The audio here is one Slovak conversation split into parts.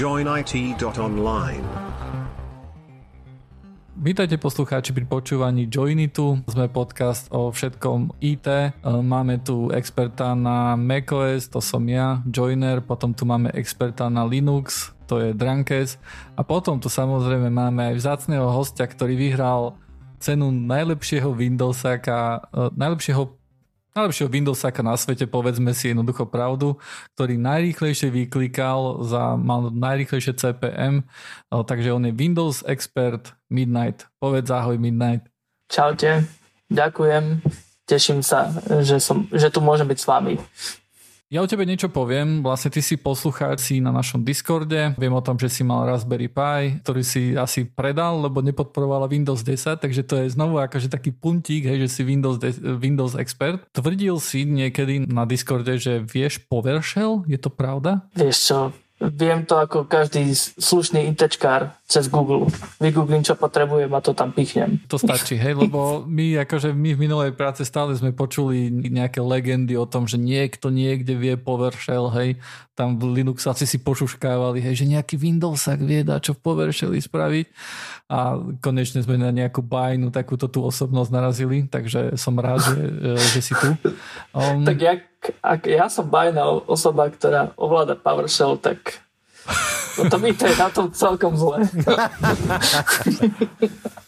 joinit.online. Vítajte poslucháči pri počúvaní Joinitu. Sme podcast o všetkom IT. E, Máme tu experta na macOS, to som ja, Joiner. Potom tu máme experta na Linux, to je Drankes. A potom tu samozrejme máme aj vzácného hostia, ktorý vyhral cenu najlepšieho Windowsaka, e, najlepšieho najlepšieho Windowsaka na svete, povedzme si jednoducho pravdu, ktorý najrýchlejšie vyklikal, za, mal najrýchlejšie CPM, takže on je Windows Expert Midnight. Povedz ahoj Midnight. Čaute, ďakujem, teším sa, že, som, že tu môžem byť s vami. Ja o tebe niečo poviem. Vlastne ty si poslucháč si na našom Discorde. Viem o tom, že si mal Raspberry Pi, ktorý si asi predal, lebo nepodporovala Windows 10, takže to je znovu akože taký puntík, hej, že si Windows, Windows expert. Tvrdil si niekedy na Discorde, že vieš PowerShell? Je to pravda? Vieš čo, Viem to ako každý slušný intečkár cez Google. Vygooglím, čo potrebujem a to tam pichnem. To stačí, hej, lebo my akože my v minulej práce stále sme počuli nejaké legendy o tom, že niekto niekde vie PowerShell, hej, tam v Linuxáci si pošuškávali, hej, že nejaký Windowsak vie dať čo v PowerShelli spraviť a konečne sme na nejakú bajnu takúto tú osobnosť narazili, takže som rád, že, že si tu. Um, tak jak ak ja som bajná osoba, ktorá ovláda PowerShell, tak to mi to je na tom celkom zle.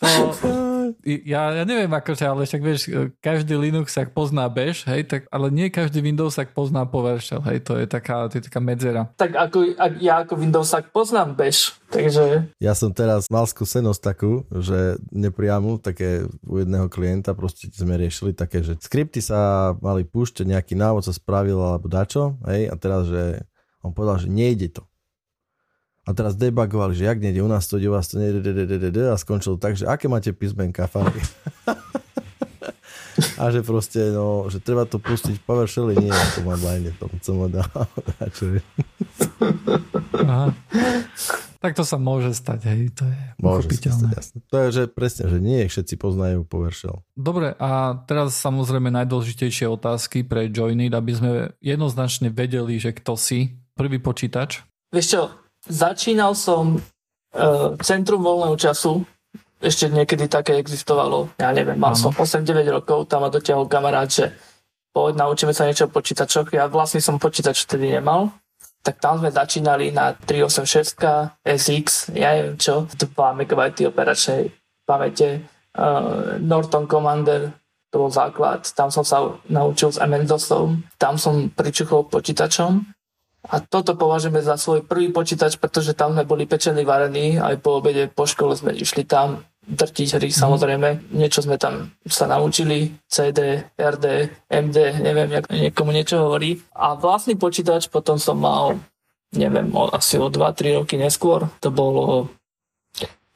No, ja, ja neviem akože, ale však vieš, každý Linux sa pozná bež, hej, tak, ale nie každý Windows sa pozná PowerShell, hej, to je taká, to je taká medzera. Tak ako, ak ja ako Windows sa poznám bež, takže... Ja som teraz mal skúsenosť takú, že nepriamu, také u jedného klienta proste sme riešili také, že skripty sa mali púšťať, nejaký návod sa spravil alebo dačo, hej, a teraz, že on povedal, že nejde to a teraz debugovali, že jak nejde, u nás to ide, u vás to nejde, a skončilo tak, že aké máte písmenka, fakt. a že proste, no, že treba to pustiť PowerShell, nie, to má blinde, to som ho dal. Aha. Tak to sa môže stať, hej, to je môže stať, jasne. To je, že presne, že nie všetci poznajú PowerShell. Dobre, a teraz samozrejme najdôležitejšie otázky pre Joinit, aby sme jednoznačne vedeli, že kto si. Prvý počítač. Vieš čo, Začínal som uh, Centrum voľného času, ešte niekedy také existovalo, ja neviem, mal som 8-9 rokov, tam ma dotiahol kamarát, že poď naučíme sa niečo o počítačoch, ja vlastne som počítač vtedy nemal, tak tam sme začínali na 386 SX, ja neviem čo, 2 MB operačnej pamäte, uh, Norton Commander, to bol základ, tam som sa naučil s MS-DOSom, tam som pričuchol počítačom a toto považujeme za svoj prvý počítač, pretože tam sme boli pečení, varení, aj po obede, po škole sme išli tam drtiť hry, mm. samozrejme. Niečo sme tam sa naučili, CD, RD, MD, neviem, jak niekomu niečo hovorí. A vlastný počítač potom som mal, neviem, asi o 2-3 roky neskôr. To bolo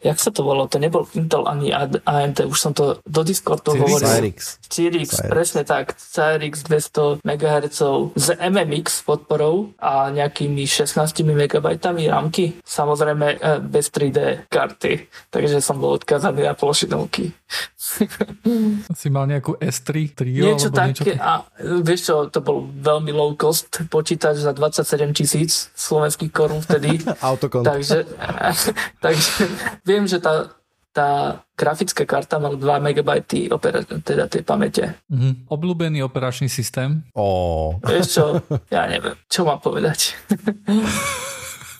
jak sa to volalo, to nebol Intel ani AMD, už som to do Discordu hovoril. Cyrix. Cyrix, presne tak, Cyrix 200 MHz s MMX podporou a nejakými 16 MB rámky. Samozrejme e, bez 3D karty, takže som bol odkazaný na plošinovky. si mal nejakú S3 trio? Niečo také, niečo... a vieš čo, to bol veľmi low cost počítač za 27 tisíc slovenských korún vtedy. Autokont. Takže, takže viem, že tá, tá grafická karta má 2 MB opera- teda tej pamäte. Mm-hmm. Obľúbený operačný systém? Oh. Vieš čo, ja neviem, čo mám povedať.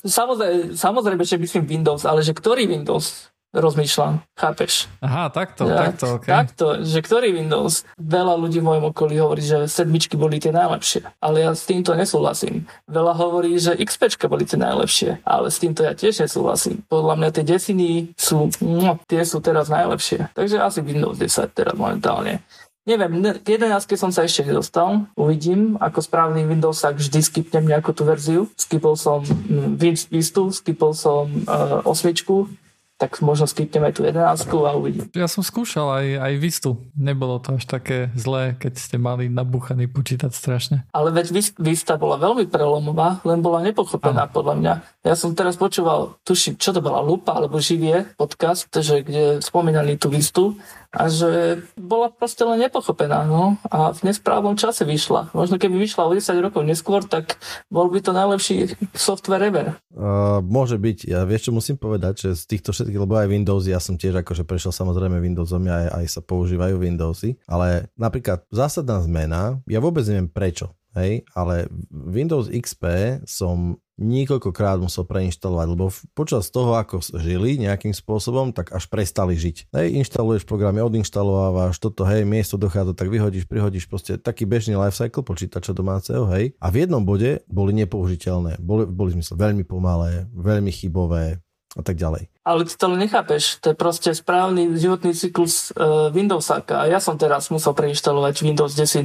samozrejme, samozrejme, že myslím Windows, ale že ktorý Windows? Rozmýšľam, chápeš? Aha, takto, ja, takto, okay. Takto, že ktorý Windows? Veľa ľudí v mojom okolí hovorí, že sedmičky boli tie najlepšie, ale ja s týmto nesúhlasím. Veľa hovorí, že XP boli tie najlepšie, ale s týmto ja tiež nesúhlasím. Podľa mňa tie desiny sú, no, tie sú teraz najlepšie. Takže asi Windows 10 teraz momentálne. Neviem, k 11 som sa ešte nedostal. Uvidím, ako správny Windows, ak vždy skipnem nejakú tú verziu. Skipol som hm, Vistu, skipol som uh, osmičku, tak možno skipneme tú 11 a uvidím. Ja som skúšal aj, aj Vistu. Nebolo to až také zlé, keď ste mali nabúchaný počítať strašne. Ale veď Vista bola veľmi prelomová, len bola nepochopená Aha. podľa mňa. Ja som teraz počúval, tuším, čo to bola, Lupa alebo Živie podcast, že, kde spomínali tú Vistu a že bola proste len nepochopená, no a v nesprávnom čase vyšla. Možno keby vyšla o 10 rokov neskôr, tak bol by to najlepší software ever. Uh, môže byť. Ja vieš, čo musím povedať, že z týchto všetkých, lebo aj Windows, ja som tiež akože prešiel samozrejme Windowsom, aj, aj sa používajú Windowsy, ale napríklad zásadná zmena, ja vôbec neviem prečo, hej, ale Windows XP som niekoľkokrát musel preinštalovať, lebo počas toho, ako žili nejakým spôsobom, tak až prestali žiť. Hej, inštaluješ programy, odinštalovávaš toto, hej, miesto dochádza, tak vyhodíš, prihodíš, proste taký bežný lifecycle počítača domáceho, hej. A v jednom bode boli nepoužiteľné, boli, boli zmysel veľmi pomalé, veľmi chybové a tak ďalej. Ale ty to nechápeš, to je proste správny životný cyklus uh, Windowsáka. A ja som teraz musel preinštalovať Windows 10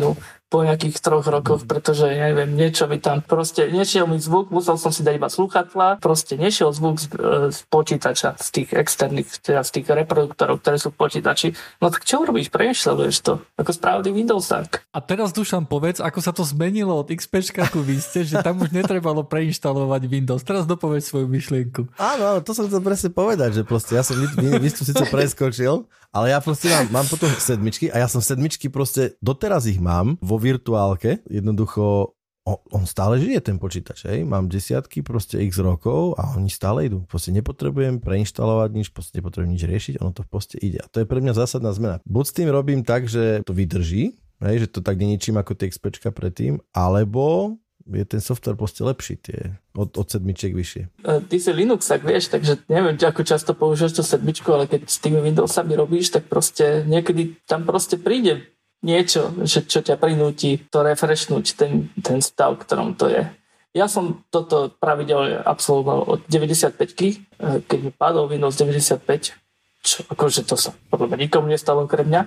po nejakých troch rokoch, pretože neviem, niečo mi tam proste, nešiel mi zvuk, musel som si dať iba sluchatla, proste nešiel zvuk z, uh, z počítača, z tých externých, teda z tých reproduktorov, ktoré sú v počítači. No tak čo urobíš? Preinštaluješ to, ako správny Windowsák. A teraz Dušan povedz, ako sa to zmenilo od XP ku Viste, že tam už netrebalo preinštalovať Windows. Teraz dopovedz svoju myšlienku. Áno, áno, to som chcel presne povedať povedať, že proste ja som Vistu síce preskočil, ale ja proste mám, mám potom sedmičky a ja som sedmičky proste, doteraz ich mám vo virtuálke, jednoducho on stále žije ten počítač, hej? mám desiatky proste x rokov a oni stále idú. Proste nepotrebujem preinštalovať nič, proste nepotrebujem nič riešiť, ono to v poste ide. A to je pre mňa zásadná zmena. Buď s tým robím tak, že to vydrží, hej? že to tak neničím ako tie XPčka predtým, alebo je ten software proste lepší, tie od, od sedmičiek vyššie. E, ty si Linux, tak vieš, takže neviem, ako často používaš tú sedmičku, ale keď s tými Windowsami robíš, tak proste niekedy tam proste príde niečo, že čo ťa prinúti to refreshnúť, ten, ten stav, ktorom to je. Ja som toto pravidelne absolvoval od 95 e, keď mi padol Windows 95, čo, akože to sa podľa mňa nikomu nestalo okrem mňa,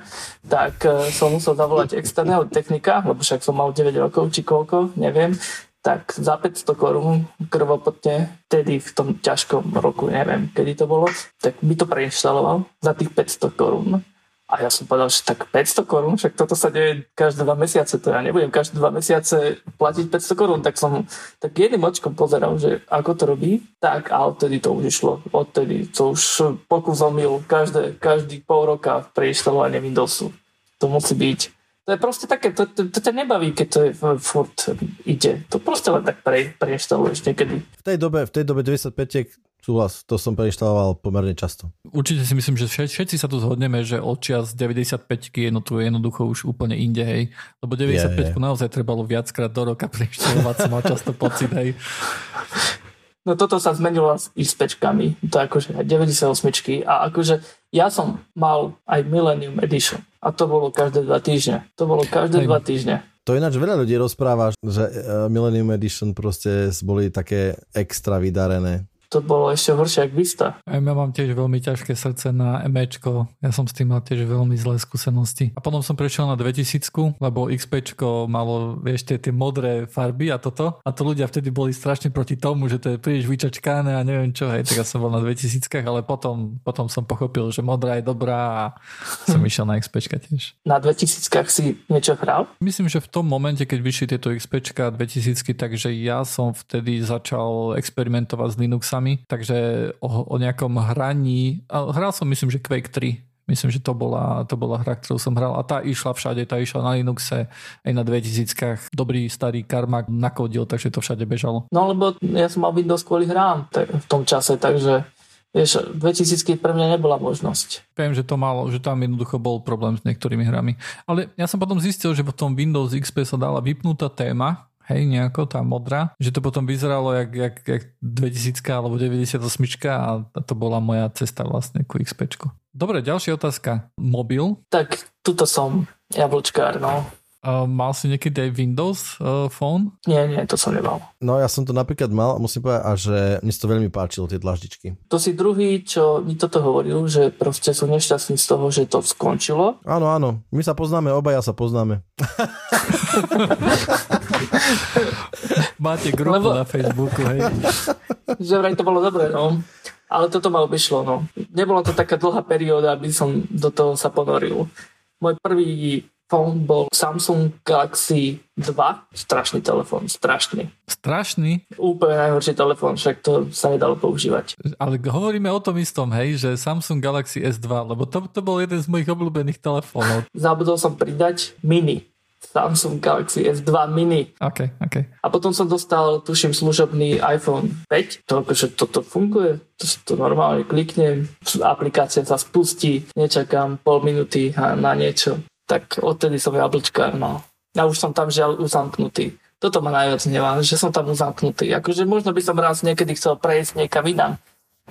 tak uh, som musel zavolať externého technika, lebo však som mal 9 rokov či koľko, neviem, tak za 500 korún krvopotne, vtedy v tom ťažkom roku, neviem, kedy to bolo, tak by to preinštaloval za tých 500 korún. A ja som povedal, že tak 500 korún, však toto sa deje každé dva mesiace, to ja nebudem každé dva mesiace platiť 500 korún, tak som tak jedným očkom pozeral, že ako to robí, tak a odtedy to už išlo, odtedy to už pokus omil každé, každý pol roka preinštalovanie Windowsu. To musí byť. To je proste také, to, to, to ťa nebaví, keď to je furt ide. To proste len tak pre, preinštaluješ niekedy. V tej dobe, v tej dobe 95 Súhlas, to som preinštaloval pomerne často. Určite si myslím, že všetci sa tu zhodneme, že odčias 95 je no tu jednoducho už úplne inde, hej. Lebo 95 je, je. naozaj trebalo viackrát do roka preinštalovať, som mal často pocit, hej. No toto sa zmenilo s XPčkami, to je akože 98 a akože ja som mal aj Millennium Edition a to bolo každé dva týždne. To bolo každé hej. dva týždne. To ináč veľa ľudí rozpráva, že eh, Millennium Edition proste boli také extra vydarené to bolo ešte horšie ako Vista. Ja mám tiež veľmi ťažké srdce na Mčko. Ja som s tým mal tiež veľmi zlé skúsenosti. A potom som prešiel na 2000, lebo XPčko malo, vieš, tie, modré farby a toto. A to ľudia vtedy boli strašne proti tomu, že to je príliš vyčačkané a neviem čo. Hej, tak ja som bol na 2000, ale potom, potom som pochopil, že modrá je dobrá a som išiel na XPčka tiež. Na 2000 si niečo hral? Myslím, že v tom momente, keď vyšli tieto XPčka 2000, takže ja som vtedy začal experimentovať s Linuxami hrami, takže o, o nejakom hraní, hral som myslím, že Quake 3, myslím, že to bola, to bola hra, ktorú som hral a tá išla všade, tá išla na Linuxe, aj na 2000 dobrý starý Karmak nakodil, takže to všade bežalo. No lebo ja som mal Windows kvôli hrám v tom čase, takže Vieš, 2000 pre mňa nebola možnosť. Viem, že to malo, že tam jednoducho bol problém s niektorými hrami. Ale ja som potom zistil, že v tom Windows XP sa dala vypnutá téma, hej, nejako tá modrá, že to potom vyzeralo jak, jak, jak 2000 alebo 98 a to bola moja cesta vlastne ku XP. Dobre, ďalšia otázka. Mobil? Tak tuto som, jablčkár, no. Uh, mal si niekedy aj Windows uh, phone? Nie, nie, to som nemal. No ja som to napríklad mal, musím povedať, a že mi to veľmi páčilo, tie dlaždičky. To si druhý, čo mi toto hovoril, že proste sú nešťastní z toho, že to skončilo. Áno, áno, my sa poznáme, obaja sa poznáme. Máte grupu Lebo... na Facebooku, hej. že vraj to bolo dobré, no. Ale toto ma obišlo, no. Nebola to taká dlhá perióda, aby som do toho sa ponoril. Môj prvý telefón bol Samsung Galaxy 2. Strašný telefón, strašný. Strašný? Úplne najhorší telefón, však to sa nedalo používať. Ale hovoríme o tom istom, hej, že Samsung Galaxy S2, lebo to, to bol jeden z mojich obľúbených telefónov. Zabudol som pridať mini Samsung Galaxy S2 mini. OK, OK. A potom som dostal, tuším, služobný iPhone 5, to, že toto funguje, to, to normálne kliknem, aplikácia sa spustí, nečakám pol minúty na niečo. Tak odtedy som jablčkár mal. Ja už som tam žiaľ uzamknutý. Toto ma najviac hnevá, že som tam uzamknutý. Akože možno by som raz niekedy chcel prejsť niekam inám.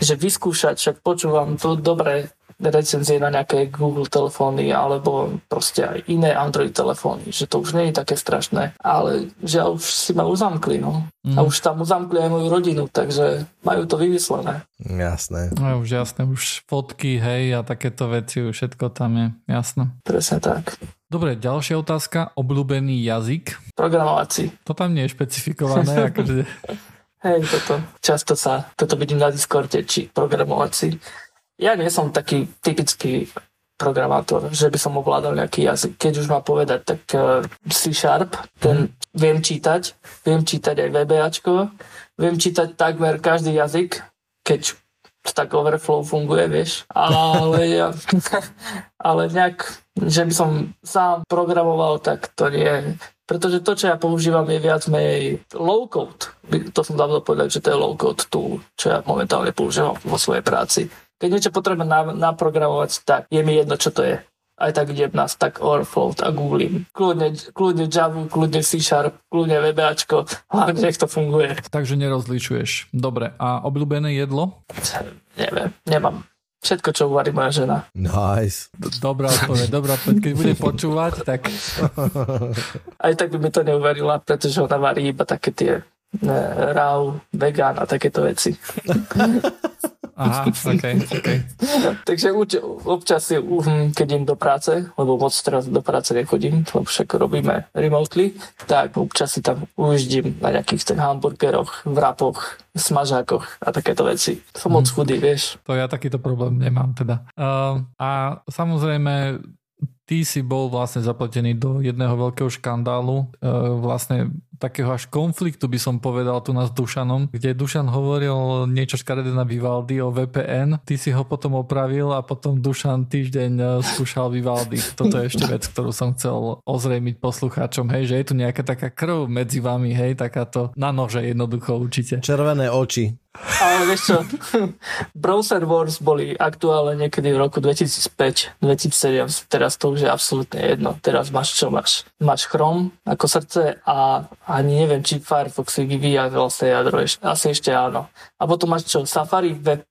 Že vyskúšať, však počúvam tu dobré recenzie na nejaké Google telefóny alebo proste aj iné Android telefóny, že to už nie je také strašné, ale že už si ma uzamkli, no. Mm. A mhm. už tam uzamkli aj moju rodinu, takže majú to vymyslené. Jasné. No už jasné, už fotky, hej, a takéto veci, už všetko tam je, jasné. Presne tak. Dobre, ďalšia otázka, obľúbený jazyk? Programovací. To tam nie je špecifikované, akože... Hej, toto, často sa, toto vidím na Discorde, či programovací ja nie som taký typický programátor, že by som ovládal nejaký jazyk. Keď už má povedať, tak uh, C Sharp, ten mm. viem čítať, viem čítať aj VBAčko, viem čítať takmer každý jazyk, keď tak Overflow funguje, vieš. Ale, ja, ale nejak, že by som sám programoval, tak to nie. Pretože to, čo ja používam, je viac menej low code. To som dávno povedať, že to je low code tool, čo ja momentálne používam vo svojej práci. Keď niečo potrebujem naprogramovať, tak je mi jedno, čo to je. Aj tak idem na Stack Overflow a googlim. Kľudne, kľudne Java, kľudne C Sharp, kľudne VBAčko, hlavne nech to funguje. Takže nerozlišuješ. Dobre, a obľúbené jedlo? Neviem, nemám. Všetko, čo uvarí moja žena. Nice. Dobrá odpoveď, dobrá odpoveď. Keď bude počúvať, tak... Aj tak by mi to neuverila, pretože ona varí iba také tie raw, vegan a takéto veci. Aha, ok, ok. Takže občas si, keď idem do práce, lebo moc teraz do práce nechodím, lebo však robíme remotely, tak občas si tam ujíždím na nejakých tých hamburgeroch, vrapoch, smažákoch a takéto veci. Som moc mhm. chudý, vieš. To ja takýto problém nemám teda. Uh, a samozrejme ty si bol vlastne zapletený do jedného veľkého škandálu, e, vlastne takého až konfliktu by som povedal tu nás Dušanom, kde Dušan hovoril niečo škaredé na Vivaldi o VPN, ty si ho potom opravil a potom Dušan týždeň e, skúšal Vivaldi. Toto je ešte vec, ktorú som chcel ozrejmiť poslucháčom, hej, že je tu nejaká taká krv medzi vami, hej, takáto na nože jednoducho určite. Červené oči. Ale vieš čo, Browser Wars boli aktuálne niekedy v roku 2005, 2007, teraz to už je absolútne jedno. Teraz máš čo máš? Máš Chrome ako srdce a ani neviem, či Firefox vyvíja vlastne jadro. Asi ešte áno. A potom máš čo? Safari, Web,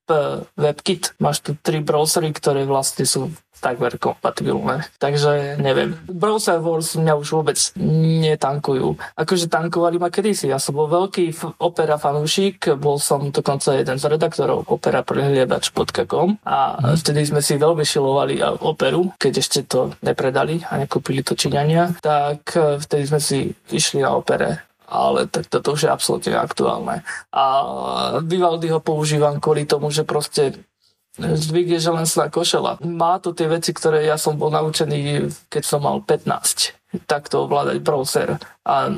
WebKit. Máš tu tri browsery, ktoré vlastne sú takmer kompatibilné. Takže neviem. Browser Wars mňa už vôbec netankujú. Akože tankovali ma kedysi. Ja som bol veľký f- opera fanúšik, bol som dokonca jeden z redaktorov opera prehliadač.com a hmm. vtedy sme si veľmi šilovali operu, keď ešte to nepredali a nekúpili to Číňania, tak e, vtedy sme si išli na opere ale tak toto už je absolútne aktuálne. A Vivaldi ho používam kvôli tomu, že proste Zvyk je, že len sa košela. Má to tie veci, ktoré ja som bol naučený, keď som mal 15. Takto ovládať browser. A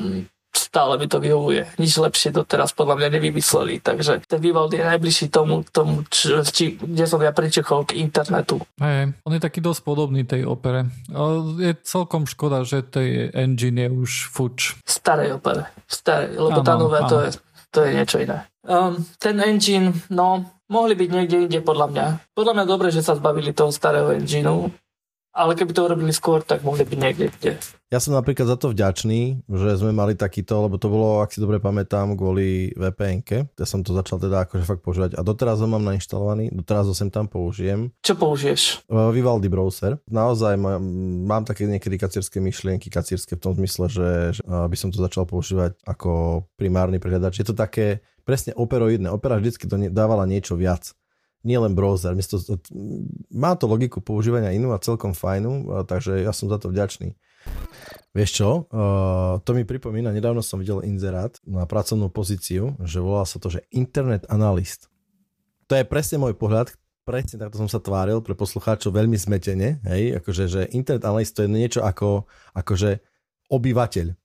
stále mi to vyhovuje. Nič lepšie doteraz podľa mňa nevymysleli. Takže ten Vivaldi je najbližší tomu, tomu či, či, kde som ja pričechol k internetu. Hey, on je taký dosť podobný tej opere. Je celkom škoda, že tej engine je už fuč. Starej opere. Starej, lebo ano, tá nové to je, to je niečo iné. Um, ten engine, no, mohli byť niekde inde podľa mňa. Podľa mňa dobre, že sa zbavili toho starého engineu, ale keby to urobili skôr, tak mohli byť niekde kde. Ja som napríklad za to vďačný, že sme mali takýto, lebo to bolo, ak si dobre pamätám, kvôli vpn Ja som to začal teda akože fakt používať a doteraz ho mám nainštalovaný, doteraz ho sem tam použijem. Čo použiješ? Vivaldi browser. Naozaj mám, mám také niekedy kacierské myšlienky, kacierské v tom zmysle, že, že by som to začal používať ako primárny prehľadač. Je to také presne operoidné. Opera vždycky to dávala niečo viac nie len browser. To, má to logiku používania inú a celkom fajnú, takže ja som za to vďačný. Vieš čo, to mi pripomína, nedávno som videl inzerát na pracovnú pozíciu, že volá sa to, že internet analyst. To je presne môj pohľad, presne takto som sa tváril pre poslucháčov veľmi zmetene, hej, akože, že internet analyst to je niečo ako, akože obyvateľ.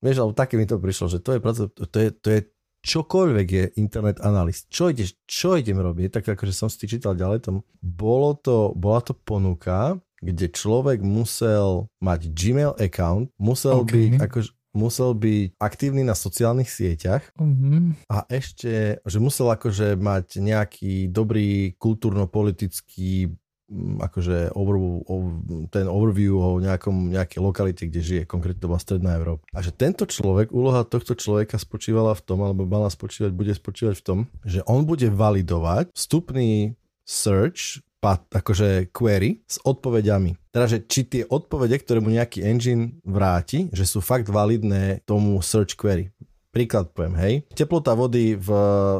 Vieš, alebo také mi to prišlo, že to je, to je, to je čokoľvek je internet analyst, čo, ideš, čo idem robiť, tak akože som si čítal ďalej, tom, bolo to, bola to ponuka, kde človek musel mať Gmail account, musel Okay. byť akože musel byť aktívny na sociálnych sieťach Mhm. a ešte, že musel akože mať nejaký dobrý kultúrno-politický akože over, ten overview o nejakom, nejakej lokalite, kde žije, konkrétne to bola Stredná Európa. A že tento človek, úloha tohto človeka spočívala v tom, alebo mala spočívať, bude spočívať v tom, že on bude validovať vstupný search, pat, akože query s odpovediami. Teda, že či tie odpovede, ktoré mu nejaký engine vráti, že sú fakt validné tomu search query. Príklad poviem, hej. Teplota vody v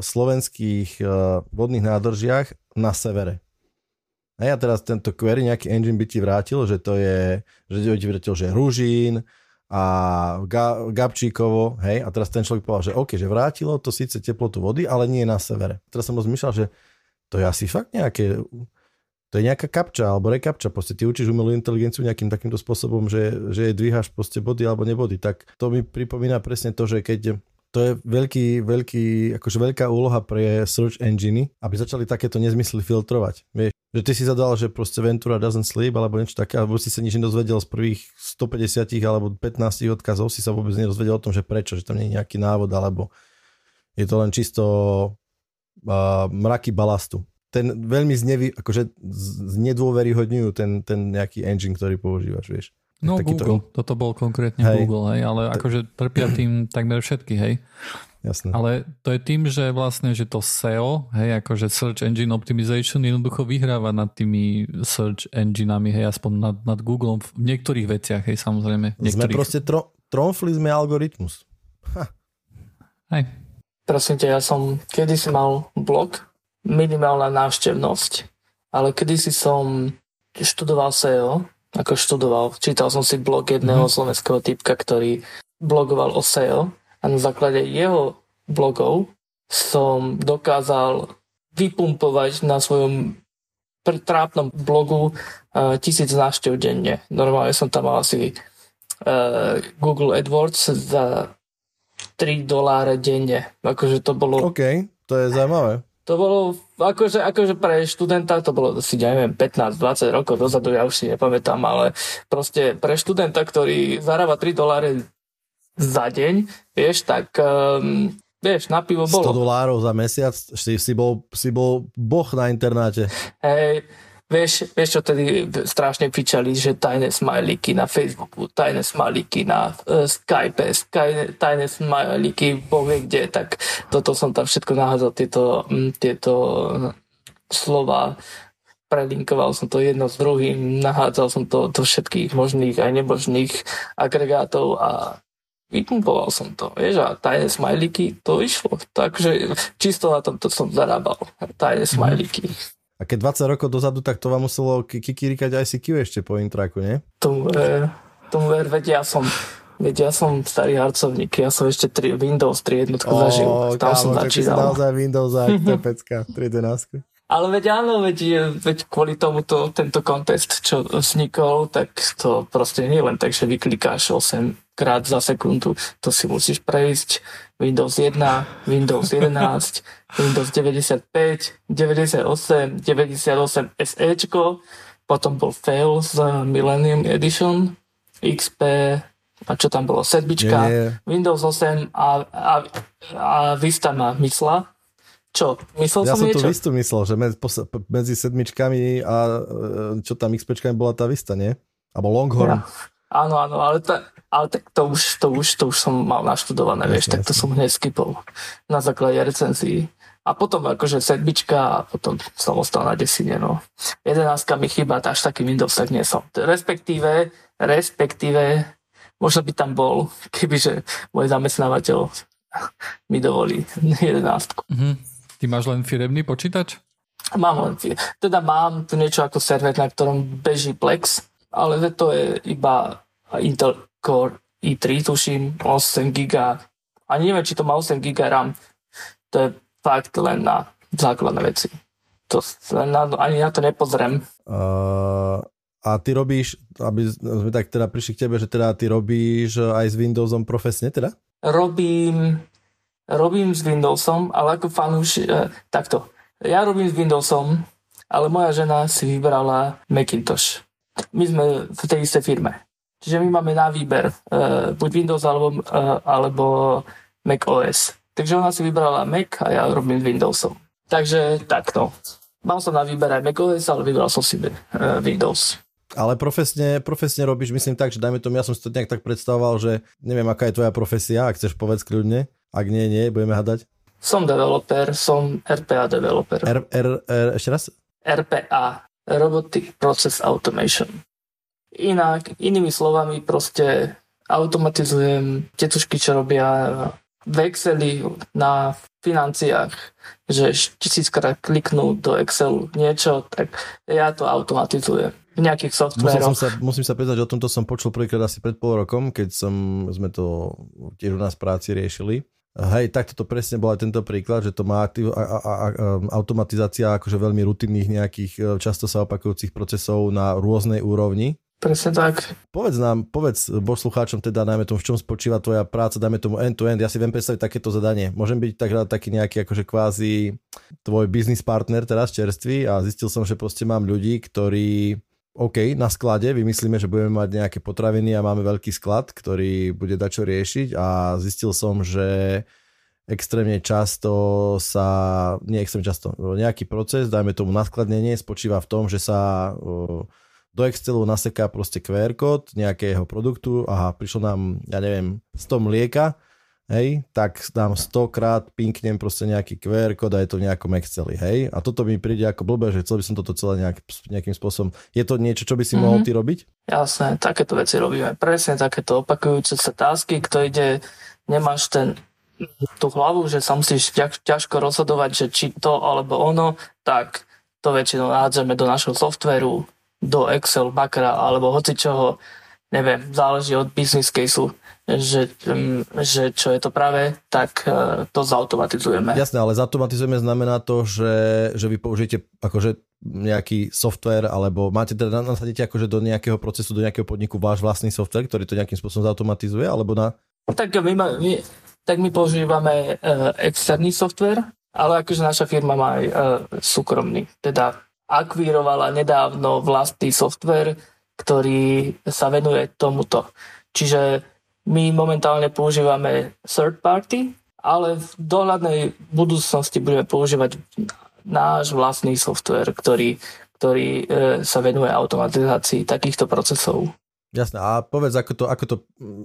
slovenských uh, vodných nádržiach na severe. A teraz tento query, nejaký engine by ti vrátil, že to je, že ti vrátil, že Ružín a Ga, Gabčíkovo, hej, a teraz ten človek povedal, že OK, že vrátilo to síce teplotu vody, ale nie na severe. Teraz som rozmýšľal, že to je asi fakt nejaké, to je nejaká kapča alebo rekapča, proste ty učíš umelú inteligenciu nejakým takýmto spôsobom, že, že jej dvíhaš proste body alebo nebody, tak to mi pripomína presne to, že keď to je veľký, veľký, akože veľká úloha pre search engine, aby začali takéto nezmysly filtrovať. Vieš, že ty si zadal, že proste Ventura doesn't sleep alebo niečo také, alebo si sa nič nedozvedel z prvých 150 alebo 15 odkazov, si sa vôbec nedozvedel o tom, že prečo, že tam nie je nejaký návod, alebo je to len čisto uh, mraky balastu. Ten veľmi znevy, akože znedôveryhodňujú ten, ten nejaký engine, ktorý používaš, vieš. No Takýto- Google, toto bol konkrétne Hej. Google, hej, ale akože trpia tým takmer všetky, hej. Jasné. Ale to je tým, že vlastne, že to SEO, hej, akože Search Engine Optimization jednoducho vyhráva nad tými search enginami, hej, aspoň nad, nad Googlem v niektorých veciach, hej, samozrejme. Sme Niektorých. proste, tro, tromfli sme algoritmus. Hej. Prosím ťa, ja som kedysi mal blog, minimálna návštevnosť, ale kedysi som študoval SEO, ako študoval, čítal som si blog jedného Mhm. slovenského typka, ktorý blogoval o SEO a na základe jeho blogov som dokázal vypumpovať na svojom trápnom blogu uh, tisíc návštev denne. Normálne som tam mal asi uh, Google AdWords za 3 doláre denne. Akože to bolo, OK, to je zaujímavé. to bolo akože, akože pre študenta to bolo asi, ja neviem, 15-20 rokov dozadu, ja už si nepamätám, ale proste pre študenta, ktorý zarába 3 doláre za deň, vieš, tak um, vieš, na pivo 100 bolo. dolárov za mesiac, si, si, bol, si bol boh na internáte. Hej, vieš, vieš čo tedy strašne pičali, že tajné smajlíky na Facebooku, tajné smajlíky na uh, Skype, sky, tajné smajlíky povie kde, tak toto som tam všetko nahádzal, tieto, tieto slova prelinkoval som to jedno s druhým, nahádzal som to do všetkých možných aj nebožných agregátov a vypumpoval som to, vieš, a tajné smajlíky, to išlo. Takže čisto na tomto som zarábal, tajné smajlíky. A keď 20 rokov dozadu, tak to vám muselo ki- kikirikať ICQ ešte po intraku, nie? Tomu, e, tomu ver, veď ja som, veď ja som starý harcovník, ja som ešte 3, Windows 3 jednotku zažil, tam som tak si začínal. naozaj Windows a pecka, 3.11. Ale veď áno, veď, veď kvôli tomuto tento kontest, čo vznikol, tak to proste nie len tak, že vyklikáš 8 krát za sekundu, to si musíš prejsť. Windows 1, Windows 11, Windows 95, 98, 98 SEčko, potom bol fail z Millennium Edition, XP, a čo tam bolo, sedmička, Nie, nie. Windows 8 a, a, a Vista ma mysla. Čo, myslel Ja som som tu niečo? Vistu myslel, že medzi, sedmičkami a e, čo tam XPčkami bola tá Vista, nie? Alebo Longhorn. Ja. Áno, áno, ale, ta, ale tak to už, to, už, to už som mal naštudované, vieš, tak to som hneď skipol na základe recenzií. A potom akože sedmička a potom som ostal na desine, no. Jedenáctka mi chýba, až taký Windows tak nie som. Respektíve, respektíve, možno by tam bol, kebyže môj zamestnávateľ mi dovolí jedenáctku. Mhm. Ty máš len firemný počítač? Mám len, fi- teda mám tu niečo ako server, na ktorom beží Plex, ale to je iba Intel Core i3, tuším, 8 GB. Ani neviem, či to má 8 GB RAM. To je fakt len na základné veci. To, len na, ani na to nepozriem. Uh, a ty robíš, aby sme tak teda prišli k tebe, že teda ty robíš aj s Windowsom profesne teda? Robím, robím s Windowsom, ale ako fanúš, e, takto. Ja robím s Windowsom, ale moja žena si vybrala Macintosh. my sme v tej istej firme. Čiže my máme na výber uh, buď Windows alebo, uh, alebo Mac OS. Takže ona si vybrala Mac a ja robím Windowsom. Takže takto. Mal som na výber aj Mac OS, ale vybral som si uh, Windows. Ale profesne, profesne robíš, myslím tak, že dajme tomu, ja som si to nejak tak predstavoval, že neviem, aká je tvoja profesia, ak chceš povedz kľudne. Ak nie, nie, budeme hadať. Som developer, som RPA developer. R, R, R, ešte raz? RPA, Robotic Process Automation. Inak, inými slovami, proste automatizujem tetušky, čo robia v Exceli na financiách, že tisíckrát kliknú do Excelu niečo, tak ja to automatizujem v nejakých softveroch. Musím sa, musím sa priznať, o tomto som počul prvýkrát asi pred pol rokom, keď som, sme to tiež u nás práci riešili. Hej, takto to presne bol aj tento príklad, že to má aktiv, a, a, a, automatizácia akože veľmi rutinných nejakých e, často sa opakujúcich procesov na rôznej úrovni Presne tak. Povedz nám, povedz poslucháčom teda, najmä tomu, v čom spočíva tvoja práca, dajme tomu end-to-end. Ja si viem predstaviť takéto zadanie. Môžem byť tak, taký nejaký akože kvázi tvoj business partner teraz čerstvý a zistil som, že proste mám ľudí, ktorí OK, na sklade vymyslíme, že budeme mať nejaké potraviny a máme veľký sklad, ktorý bude dať čo riešiť a zistil som, že extrémne často sa, nie extrémne často, nejaký proces, dajme tomu naskladnenie, spočíva v tom, že sa do Excelu naseká proste QR kód nejakého produktu, aha, prišlo nám, ja neviem, 100 mlieka, hej, tak dám 100 krát pinknem proste nejaký QR kód a je to v nejakom Exceli, hej. A toto mi príde ako blbé, že chcel by som toto celé nejak, nejakým spôsobom. Je to niečo, čo by si mm-hmm. mohol ty robiť? Jasné, takéto veci robíme. Presne takéto opakujúce sa tásky, kto ide, nemáš ten tú hlavu, že sa musíš ťažko rozhodovať, že či to alebo ono, tak to väčšinou nádzeme do našho softveru, do Excel, Bakra alebo hoci čoho, neviem, záleží od business caseu, že, mm, že čo je to práve, tak e, to zautomatizujeme. Jasné, ale zautomatizujeme znamená to, že, že vy použijete akože nejaký software, alebo máte teda nasadíte akože do nejakého procesu, do nejakého podniku váš vlastný software, ktorý to nejakým spôsobom zautomatizuje, alebo na... Tak my, my, tak my používame uh, externý software, ale akože naša firma má aj uh, súkromný. Teda akvírovala nedávno vlastný software, ktorý sa venuje tomuto. Čiže my momentálne používame third party, ale v dohľadnej budúcnosti budeme používať náš vlastný software, ktorý, ktorý e, sa venuje automatizácii takýchto procesov. Jasné, a povedz, ako to, ako to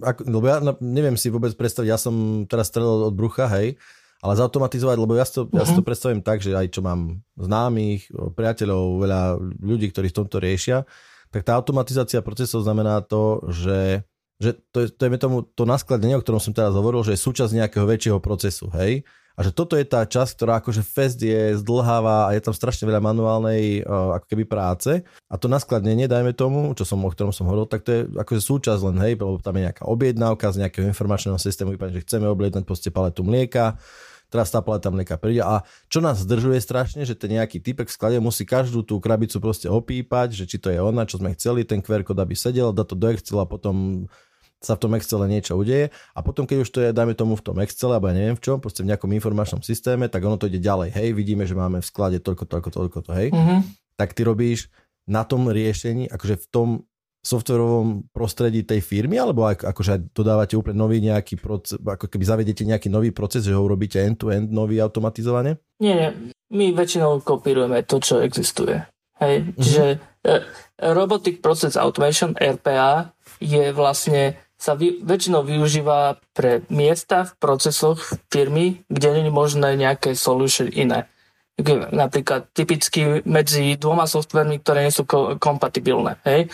ako, lebo ja neviem si vôbec predstaviť, ja som teraz strelil od brucha, hej, ale zautomatizovať, lebo ja si, to, uh-huh. ja si to mhm. predstavím tak, že aj čo mám známych, priateľov, veľa ľudí, ktorí v tomto riešia, tak tá automatizácia procesov znamená to, že, že to, to je tomu to naskladenie, o ktorom som teraz hovoril, že je súčasť nejakého väčšieho procesu, hej? A že toto je tá časť, ktorá akože fest je zdlháva a je tam strašne veľa manuálnej uh, ako keby práce. A to naskladnenie, dajme tomu, čo som, o ktorom som hovoril, tak to je akože súčasť len, hej, lebo tam je nejaká objednávka z nejakého informačného systému, že chceme objednať proste paletu mlieka, teraz tá paleta mlieka príde a čo nás zdržuje strašne, že ten nejaký typek v sklade musí každú tú krabicu proste opípať, že či to je ona, čo sme chceli, ten QR kód aby sedel, dá to do Excel a potom sa v tom Excele niečo udeje a potom keď už to je, dajme tomu v tom Excele, alebo ja neviem v čom, proste v nejakom informačnom systéme, tak ono to ide ďalej. Hej, vidíme, že máme v sklade toľko, toľko, toľko, to, hej. Mm-hmm. Tak ty robíš na tom riešení, akože v tom softverovom prostredí tej firmy, alebo ak, akože dodávate úplne nový nejaký proces, ako keby zavedete nejaký nový proces, že ho urobíte end-to-end nový automatizovane? Nie, nie. My väčšinou kopírujeme to, čo existuje. Hej, mm-hmm. čiže uh, Robotic Process Automation, RPA, je vlastne sa vy, väčšinou využíva pre miesta v procesoch firmy, kde nie je možné nejaké solution iné. Napríklad typicky medzi dvoma softvermi, ktoré nie sú ko- kompatibilné. Hej?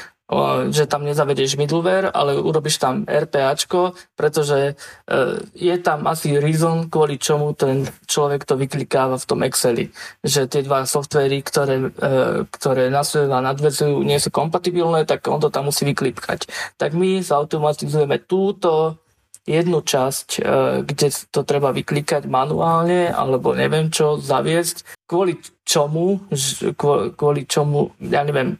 Že tam nezavedieš middleware, ale urobíš tam RPAčko, pretože e, je tam asi reason, kvôli čomu ten človek to vyklikáva v tom Exceli. Že tie dva softvery, ktoré, e, ktoré nasledujú a nadvezujú, nie sú kompatibilné, tak on to tam musí vyklipkať. Tak my zautomatizujeme túto jednu časť, e, kde to treba vyklikať manuálne, alebo neviem čo, zaviesť, kvôli čomu, kvôli čomu, ja neviem,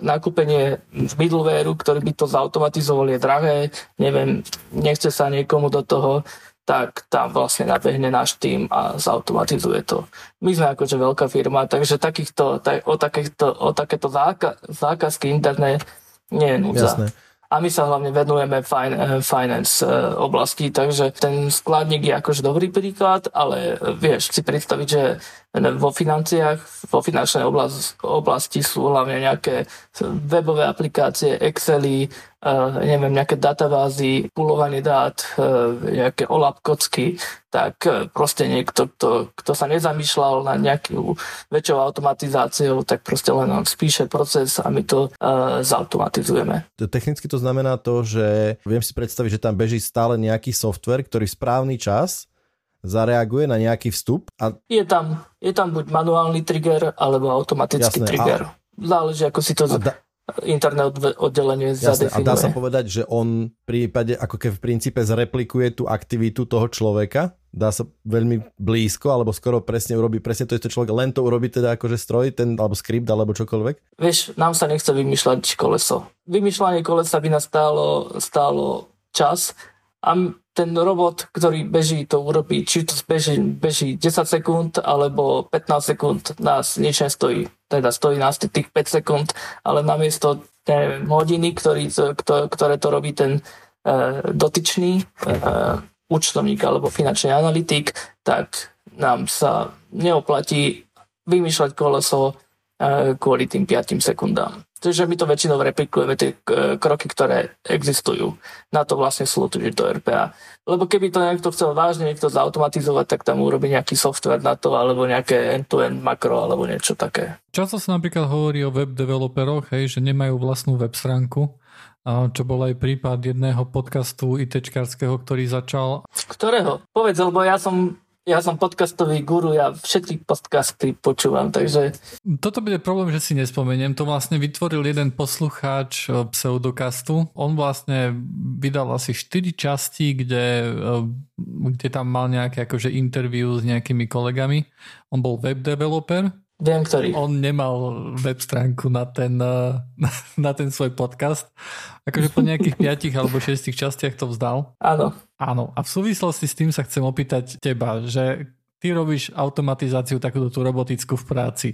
nakúpenie middlewareu, ktorý by to zautomatizoval, je drahé, neviem, nechce sa niekomu do toho tak tam vlastne nabehne náš tým a zautomatizuje to. My sme akože veľká firma, takže takýchto, tak, o, takýchto, o takéto záka, zákazky interné nie je núdza. Jasné a my sa hlavne venujeme fin- finance eh, oblasti, takže ten skladník je akože dobrý príklad, ale vieš si predstaviť, že vo financiách, vo finančnej oblasti sú hlavne nejaké webové aplikácie, Excely, uh, neviem, nejaké databázy, pulovanie dát, uh, nejaké OLAP kocky, tak uh, proste niekto, kto, kto sa nezamýšľal na nejakú väčšou automatizáciou, tak proste len on spíše proces a my to uh, zautomatizujeme. Technicky to znamená to, že viem si predstaviť, že tam beží stále nejaký software, ktorý v správny čas zareaguje na nejaký vstup. A... Je, tam, je tam buď manuálny trigger, alebo automatický Jasné, trigger. A... Záleží, ako si to... da... interné oddelenie Jasné, zadefinuje. A dá sa povedať, že on v prípade, ako keď v princípe zreplikuje tú aktivitu toho človeka, dá sa veľmi blízko, alebo skoro presne urobí presne to isté človek, len to urobí teda akože stroj, ten, alebo skript, alebo čokoľvek? Vieš, nám sa nechce vymýšľať koleso. Vymýšľanie kolesa by nás stálo, stálo čas a ten robot, ktorý beží, to urobí, či to beží, beží 10 sekúnd alebo 15 sekúnd, nás nič nestojí. Teda stojí nás tých 5 sekúnd, ale namiesto neviem, hodiny, ktorý, ktoré to robí ten uh, dotyčný uh, účtovník alebo finančný analytik, tak nám sa neoplatí vymýšľať koleso uh, kvôli tým 5 sekundám. Takže my to väčšinou replikujeme, tie kroky, ktoré existujú. Na to vlastne slúži to RPA. Lebo keby to niekto chcel vážne niekto zautomatizovať, tak tam urobí nejaký software na to, alebo nejaké end-to-end makro, alebo niečo také. Často sa napríklad hovorí o web developeroch, hej, že nemajú vlastnú web stránku, čo bol aj prípad jedného podcastu ITčkarského, ktorý začal. Ktorého? Povedz, lebo ja som ja som podcastový guru, ja všetky podcasty počúvam, takže... Toto bude problém, že si nespomeniem. To vlastne vytvoril jeden poslucháč eh, pseudokastu. On vlastne vydal asi 4 časti, kde, eh, kde tam mal nejaké akože interview s nejakými kolegami. On bol web developer Viem, ktorý. On nemal web stránku na ten, na, na ten svoj podcast. Akože po nejakých 5 alebo 6 častiach to vzdal. Áno. Áno. A v súvislosti s tým sa chcem opýtať teba, že ty robíš automatizáciu takúto tú robotickú v práci.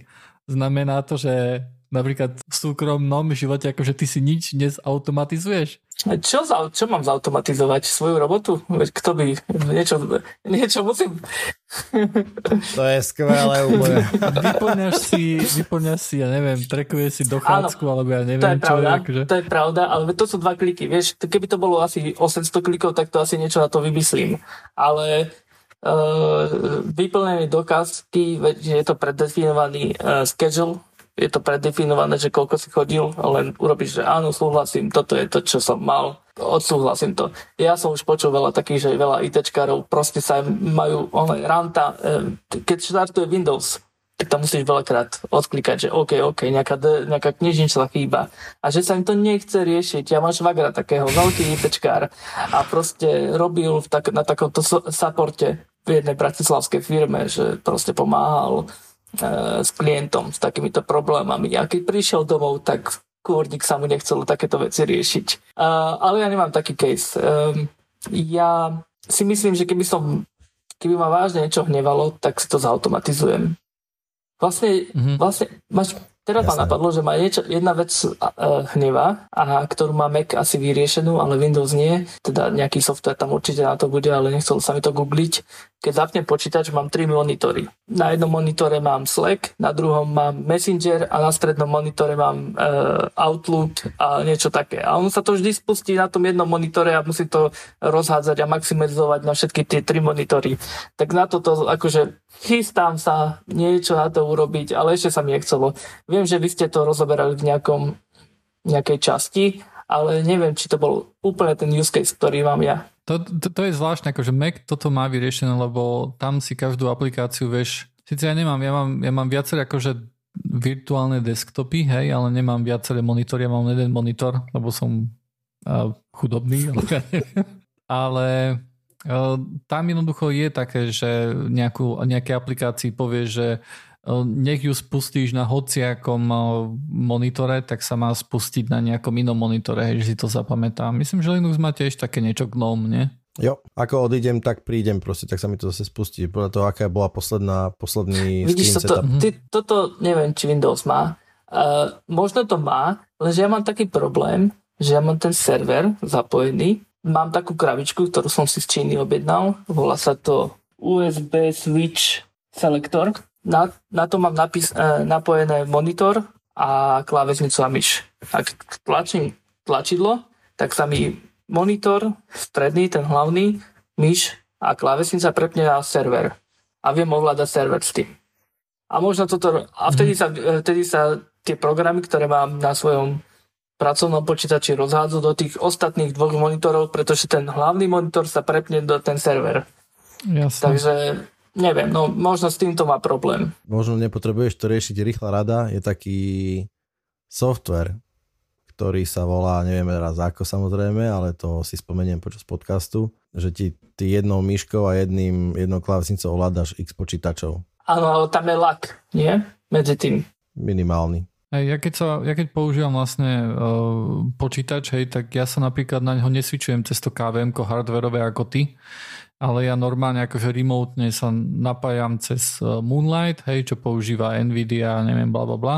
Znamená to, že napríklad v súkromnom živote, akože ty si nič nezautomatizuješ? Čo, za, čo mám zautomatizovať? Svoju robotu? Kto by? Niečo, niečo musím... To je skvelé úplne. Vyplňaš si, vyplňaš si, ja neviem, trekuješ si dochádzku, alebo ja neviem, to je čo pravda, je. Akože... To je pravda, ale to sú dva kliky. Vieš, keby to bolo asi 800 klikov, tak to asi niečo na to vymyslím. Ale uh, vyplnenie dokázky, je to predefinovaný uh, schedule, je to predefinované, že koľko si chodil, len urobíš, že áno, súhlasím, toto je to, čo som mal, odsúhlasím to. Ja som už počul veľa takých, že veľa ITčkárov proste sa majú one, ranta, eh, keď štartuje Windows, tak tam musíš veľakrát odklikať, že OK, OK, nejaká, nejaká knižničná chýba. A že sa im to nechce riešiť. Ja mám švagra takého, veľký ITčkár a proste robil v tak, na takomto supporte v jednej bratislavskej firme, že proste pomáhal E, s klientom s takýmito problémami. A keď prišiel domov, tak kôrnik sa mu nechcelo takéto veci riešiť. Uh, ale ja nemám taký case. Um, ja si myslím, že keby som keby ma vážne niečo hnevalo, tak si to zautomatizujem. Vlastne, mm-hmm. vlastne máš Teraz ma napadlo, že ma niečo, jedna vec uh, hneva, a ktorú má Mac asi vyriešenú, ale Windows nie. Teda nejaký software tam určite na to bude, ale nechcel sa mi to googliť. Keď zapnem počítač, mám tri monitory. Na jednom monitore mám Slack, na druhom mám Messenger a na strednom monitore mám uh, Outlook a niečo také. A on sa to vždy spustí na tom jednom monitore a musí to rozhádzať a maximalizovať na všetky tie tri monitory. Tak na toto akože chystám sa niečo na to urobiť, ale ešte sa mi nechcelo. Viem, že vy ste to rozoberali v nejakom, nejakej časti, ale neviem, či to bol úplne ten use case, ktorý mám ja. To, to, to je zvláštne, akože Mac toto má vyriešené, lebo tam si každú aplikáciu vieš, síce ja nemám, ja mám, ja mám viaceré akože virtuálne desktopy, hej, ale nemám viaceré monitory, ja mám jeden monitor, lebo som uh, chudobný, ale. Ale uh, tam jednoducho je také, že nejakú, nejaké aplikácii povie, že nech ju spustíš na hociakom monitore, tak sa má spustiť na nejakom inom monitore, hej, že si to zapamätám. Myslím, že Linux má tiež také niečo GNOME, nie? Jo, ako odídem, tak prídem proste, tak sa mi to zase spustí. Podľa toho, aká bola posledná, posledný Vidíš, toto, ty, toto neviem, či Windows má. Uh, možno to má, lenže ja mám taký problém, že ja mám ten server zapojený, mám takú krabičku, ktorú som si z Číny objednal, volá sa to USB Switch Selector. Na, na to mám napis, uh, napojené monitor a klávesnicu a myš. Ak tlačím tlačidlo, tak sa mi monitor, stredný, ten hlavný, myš a klávesnica prepne na server. A viem ovládať server s tým. A možno toto, a vtedy sa, vtedy sa tie programy, ktoré mám na svojom pracovnom počítači rozhádzu do tých ostatných dvoch monitorov, pretože ten hlavný monitor sa prepne do ten server. Jasne. Takže neviem, no možno s týmto má problém. Možno nepotrebuješ to riešiť rýchla rada, je taký software, ktorý sa volá, neviem raz ako samozrejme, ale to si spomeniem počas podcastu, že ti ty jednou myškou a jedným, jednou klávesnicou ovládaš x počítačov. Áno, ale tam je lak, nie? Medzi tým. Minimálny. Hej, ja, keď sa, ja keď používam vlastne uh, počítač, hej, tak ja sa napríklad na ňo nesvičujem cez to KVM hardwareové ako ty, ale ja normálne akože remotne sa napájam cez e, Moonlight, hej, čo používa Nvidia, neviem, bla bla bla,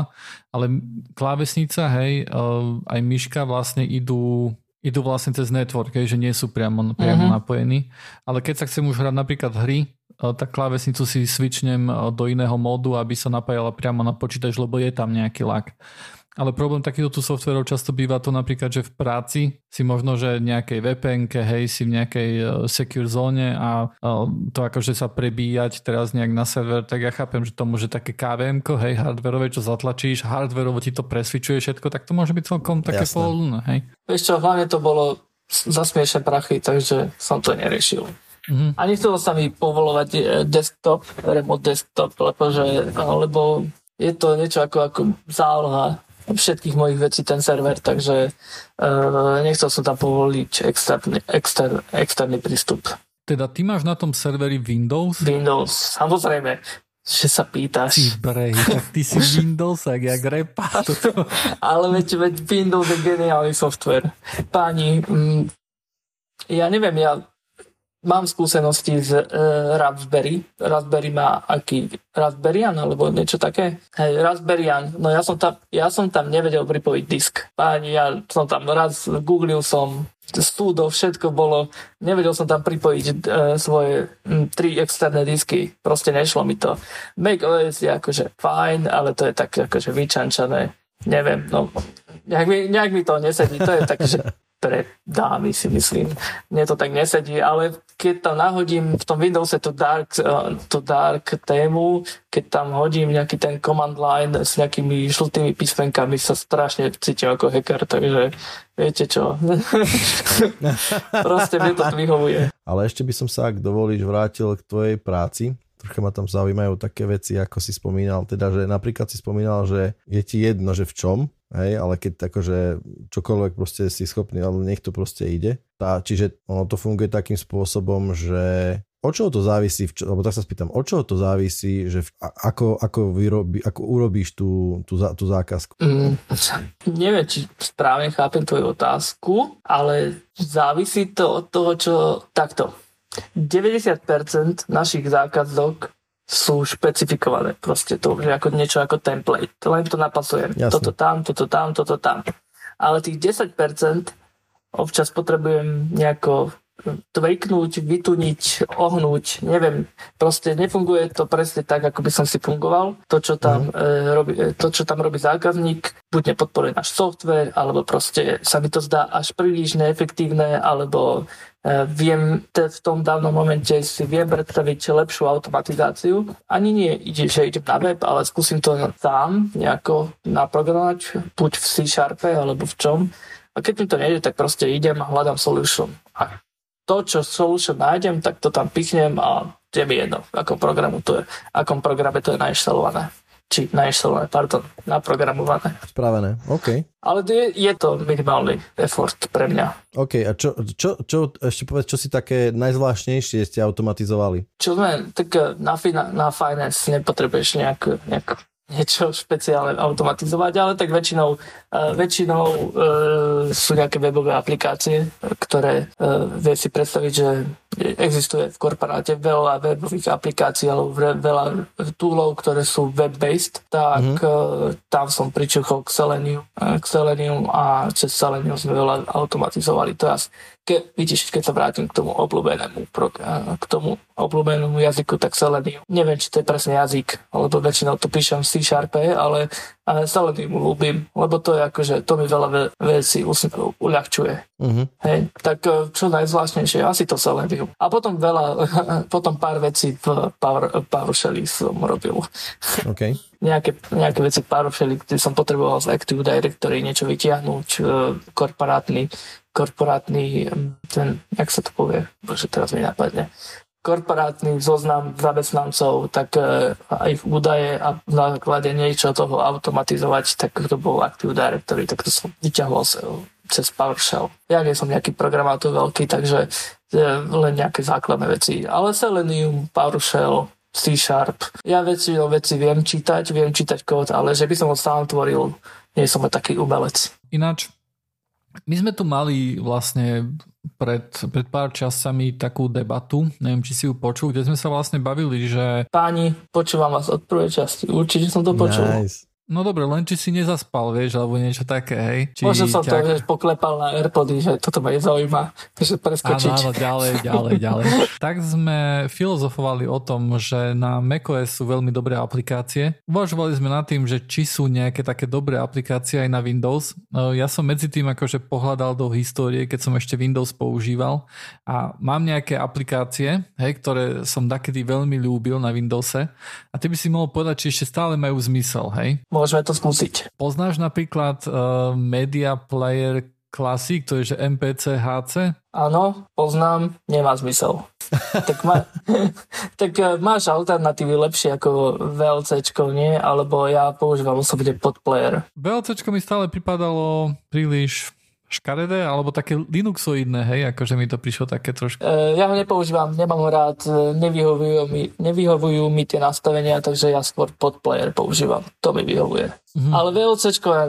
ale klávesnica, hej, e, aj myška vlastne idú idú vlastne cez network, hej, že nie sú priamo, priamo uh-huh. napojení. Ale keď sa chcem už hrať napríklad hry, e, tak klávesnicu si switchnem do iného módu, aby sa napájala priamo na počítač, lebo je tam nejaký lag. Ale problém takýchto tu softverov často býva to napríklad, že v práci si možno, že nejakej vpn hej, si v nejakej uh, secure zóne a uh, to akože sa prebíjať teraz nejak na server, tak ja chápem, že to môže také KVM, hej, hardwareové, čo zatlačíš, hardwareovo ti to presvičuje všetko, tak to môže byť celkom také pohodlné, hej. Vieš čo, hlavne to bolo za smiešne prachy, takže som to neriešil. Mm-hmm. A nechcelo sa mi povolovať e, desktop, remote desktop, lebo, že, lebo je to niečo ako, ako záloha všetkých mojich vecí ten server, takže uh, nechcel som tam povoliť externý, exter, externý prístup. Teda ty máš na tom serveri Windows? Windows, samozrejme že sa pýtaš. Ty brej, tak ty si Windows, jak repa. Ale veď, veď Windows je geniálny software. Páni, mm, ja neviem, ja mám skúsenosti z uh, Raspberry. Raspberry má aký Raspberryan alebo niečo také. Hej, Raspberryan. No ja som tam, ja som tam nevedel pripojiť disk. Páni, ja som tam raz googlil som súdo, všetko bolo. Nevedel som tam pripojiť uh, svoje m, tri externé disky. Proste nešlo mi to. Make OS je akože fajn, ale to je tak akože vyčančané. Neviem, no nejak mi, nejak mi to nesedí. To je tak, že pre dámy si myslím. Mne to tak nesedí, ale keď tam nahodím v tom Windowse tú dark, eh, tú dark tému, keď tam hodím nejaký ten command line s nejakými žltými písmenkami, sa strašne cítim ako hacker, takže viete čo. Proste mne to vyhovuje. Ale ešte by som sa, ak dovolíš, vrátil k tvojej práci trocha ma tam zaujímajú také veci, ako si spomínal, teda, že napríklad si spomínal, že je ti jedno, že v čom, hej, ale keď akože čokoľvek proste si schopný, ale nech to proste ide. Tá, čiže ono to funguje takým spôsobom, že od čoho to závisí, alebo tak sa spýtam, od čoho to závisí, že v, ako, ako, vyrobí, ako urobíš tú, tú, tú zákazku? Mm, neviem, či správne chápem tvoju otázku, ale závisí to od toho, čo takto 90% našich zákazok sú špecifikované. Proste to je ako niečo ako template. Len to napasujem. Jasne. Toto tam, toto tam, toto tam. Ale tých 10% občas potrebujem nejako tvejknúť, vytuniť, ohnúť, neviem, proste nefunguje to presne tak, ako by som si fungoval. To, čo tam, mm. e, robí, e, to, čo tam robí zákazník, buď nepodporuje náš software, alebo proste sa mi to zdá až príliš neefektívne, alebo e, viem v tom dávnom momente si viem predstaviť lepšiu automatizáciu. Ani nie ide, že idem na web, ale skúsim to sám nejako naprogramovať, buď v C-Sharpe, alebo v čom. A keď mi to nejde, tak proste idem a hľadám solution. A to, čo solution nájdem, tak to tam pichnem a je mi jedno, v akom, programu to je, akom programe to je nainštalované. Či nainštalované, pardon, naprogramované. Spravené, OK. Ale je, je to minimálny effort pre mňa. OK, a čo, čo, čo ešte povedz, čo si také najzvláštnejšie ste automatizovali? Čo sme, tak na, fina, na finance nepotrebuješ nejak, nejak niečo špeciálne automatizovať, ale tak väčšinou, uh, väčšinou uh, sú nejaké webové aplikácie, ktoré uh, vie si predstaviť, že existuje v korporáte veľa webových aplikácií alebo veľa toolov, ktoré sú web-based, tak mm-hmm. tam som pričuchol k Selenium, k Selenium a cez Selenium sme veľa automatizovali. Teraz ke, vidíš, keď sa vrátim k tomu obľúbenému, k tomu obľúbenému jazyku, tak Selenium. Neviem, či to je presne jazyk, lebo väčšinou to píšem v C Sharpe, ale, ale Selenium ľúbim, lebo to je akože, to mi veľa ve, vecí uľahčuje. Uh-huh. Hej, tak e, čo najzvláštnejšie, asi to Selenium. A potom veľa, potom pár vecí v Power, som robil. Okay. nejaké, nejaké veci v PowerShelli, kde som potreboval z Active Directory niečo vytiahnuť, e, korporátny korporátny, ten, jak sa to povie, bože, teraz mi napadne, korporátny zoznam zamestnancov, tak e, aj údaje a na základe niečo toho automatizovať, tak to bol Active Directory, tak to som vyťahol cez PowerShell. Ja nie som nejaký programátor veľký, takže e, len nejaké základné veci. Ale Selenium, PowerShell, C Sharp. Ja väčšinou veci viem čítať, viem čítať kód, ale že by som ho sám tvoril, nie som taký umelec. Ináč, my sme tu mali vlastne pred, pred pár časami takú debatu, neviem, či si ju počul, kde sme sa vlastne bavili, že... Páni, počúvam vás od prvej časti, určite som to počul. Nice. No dobre, len či si nezaspal, vieš, alebo niečo také, hej. Či Možno som ťa... to vieš, poklepal na Airpody, že toto ma nezaujíma, že preskočiť. Áno, áno, ďalej, ďalej, ďalej. tak sme filozofovali o tom, že na macOS sú veľmi dobré aplikácie. Uvažovali sme nad tým, že či sú nejaké také dobré aplikácie aj na Windows. No, ja som medzi tým akože pohľadal do histórie, keď som ešte Windows používal a mám nejaké aplikácie, hej, ktoré som takedy veľmi ľúbil na Windowse a ty by si mohol povedať, či ešte stále majú zmysel, hej? Môžeme to skúsiť. Poznáš napríklad uh, Media Player Classic, to je že MPC HC? Áno, poznám, nemá zmysel. tak, ma, tak uh, máš alternatívy lepšie ako VLC, nie? Alebo ja používam osobne podplayer. VLC mi stále pripadalo príliš škaredé, alebo také Linuxoidné, hej, akože mi to prišlo také trošku. E, ja ho nepoužívam, nemám ho rád, e, nevyhovujú mi, nevyhovujú mi tie nastavenia, takže ja skôr podplayer používam, to mi vyhovuje. Mm-hmm. Ale VLC,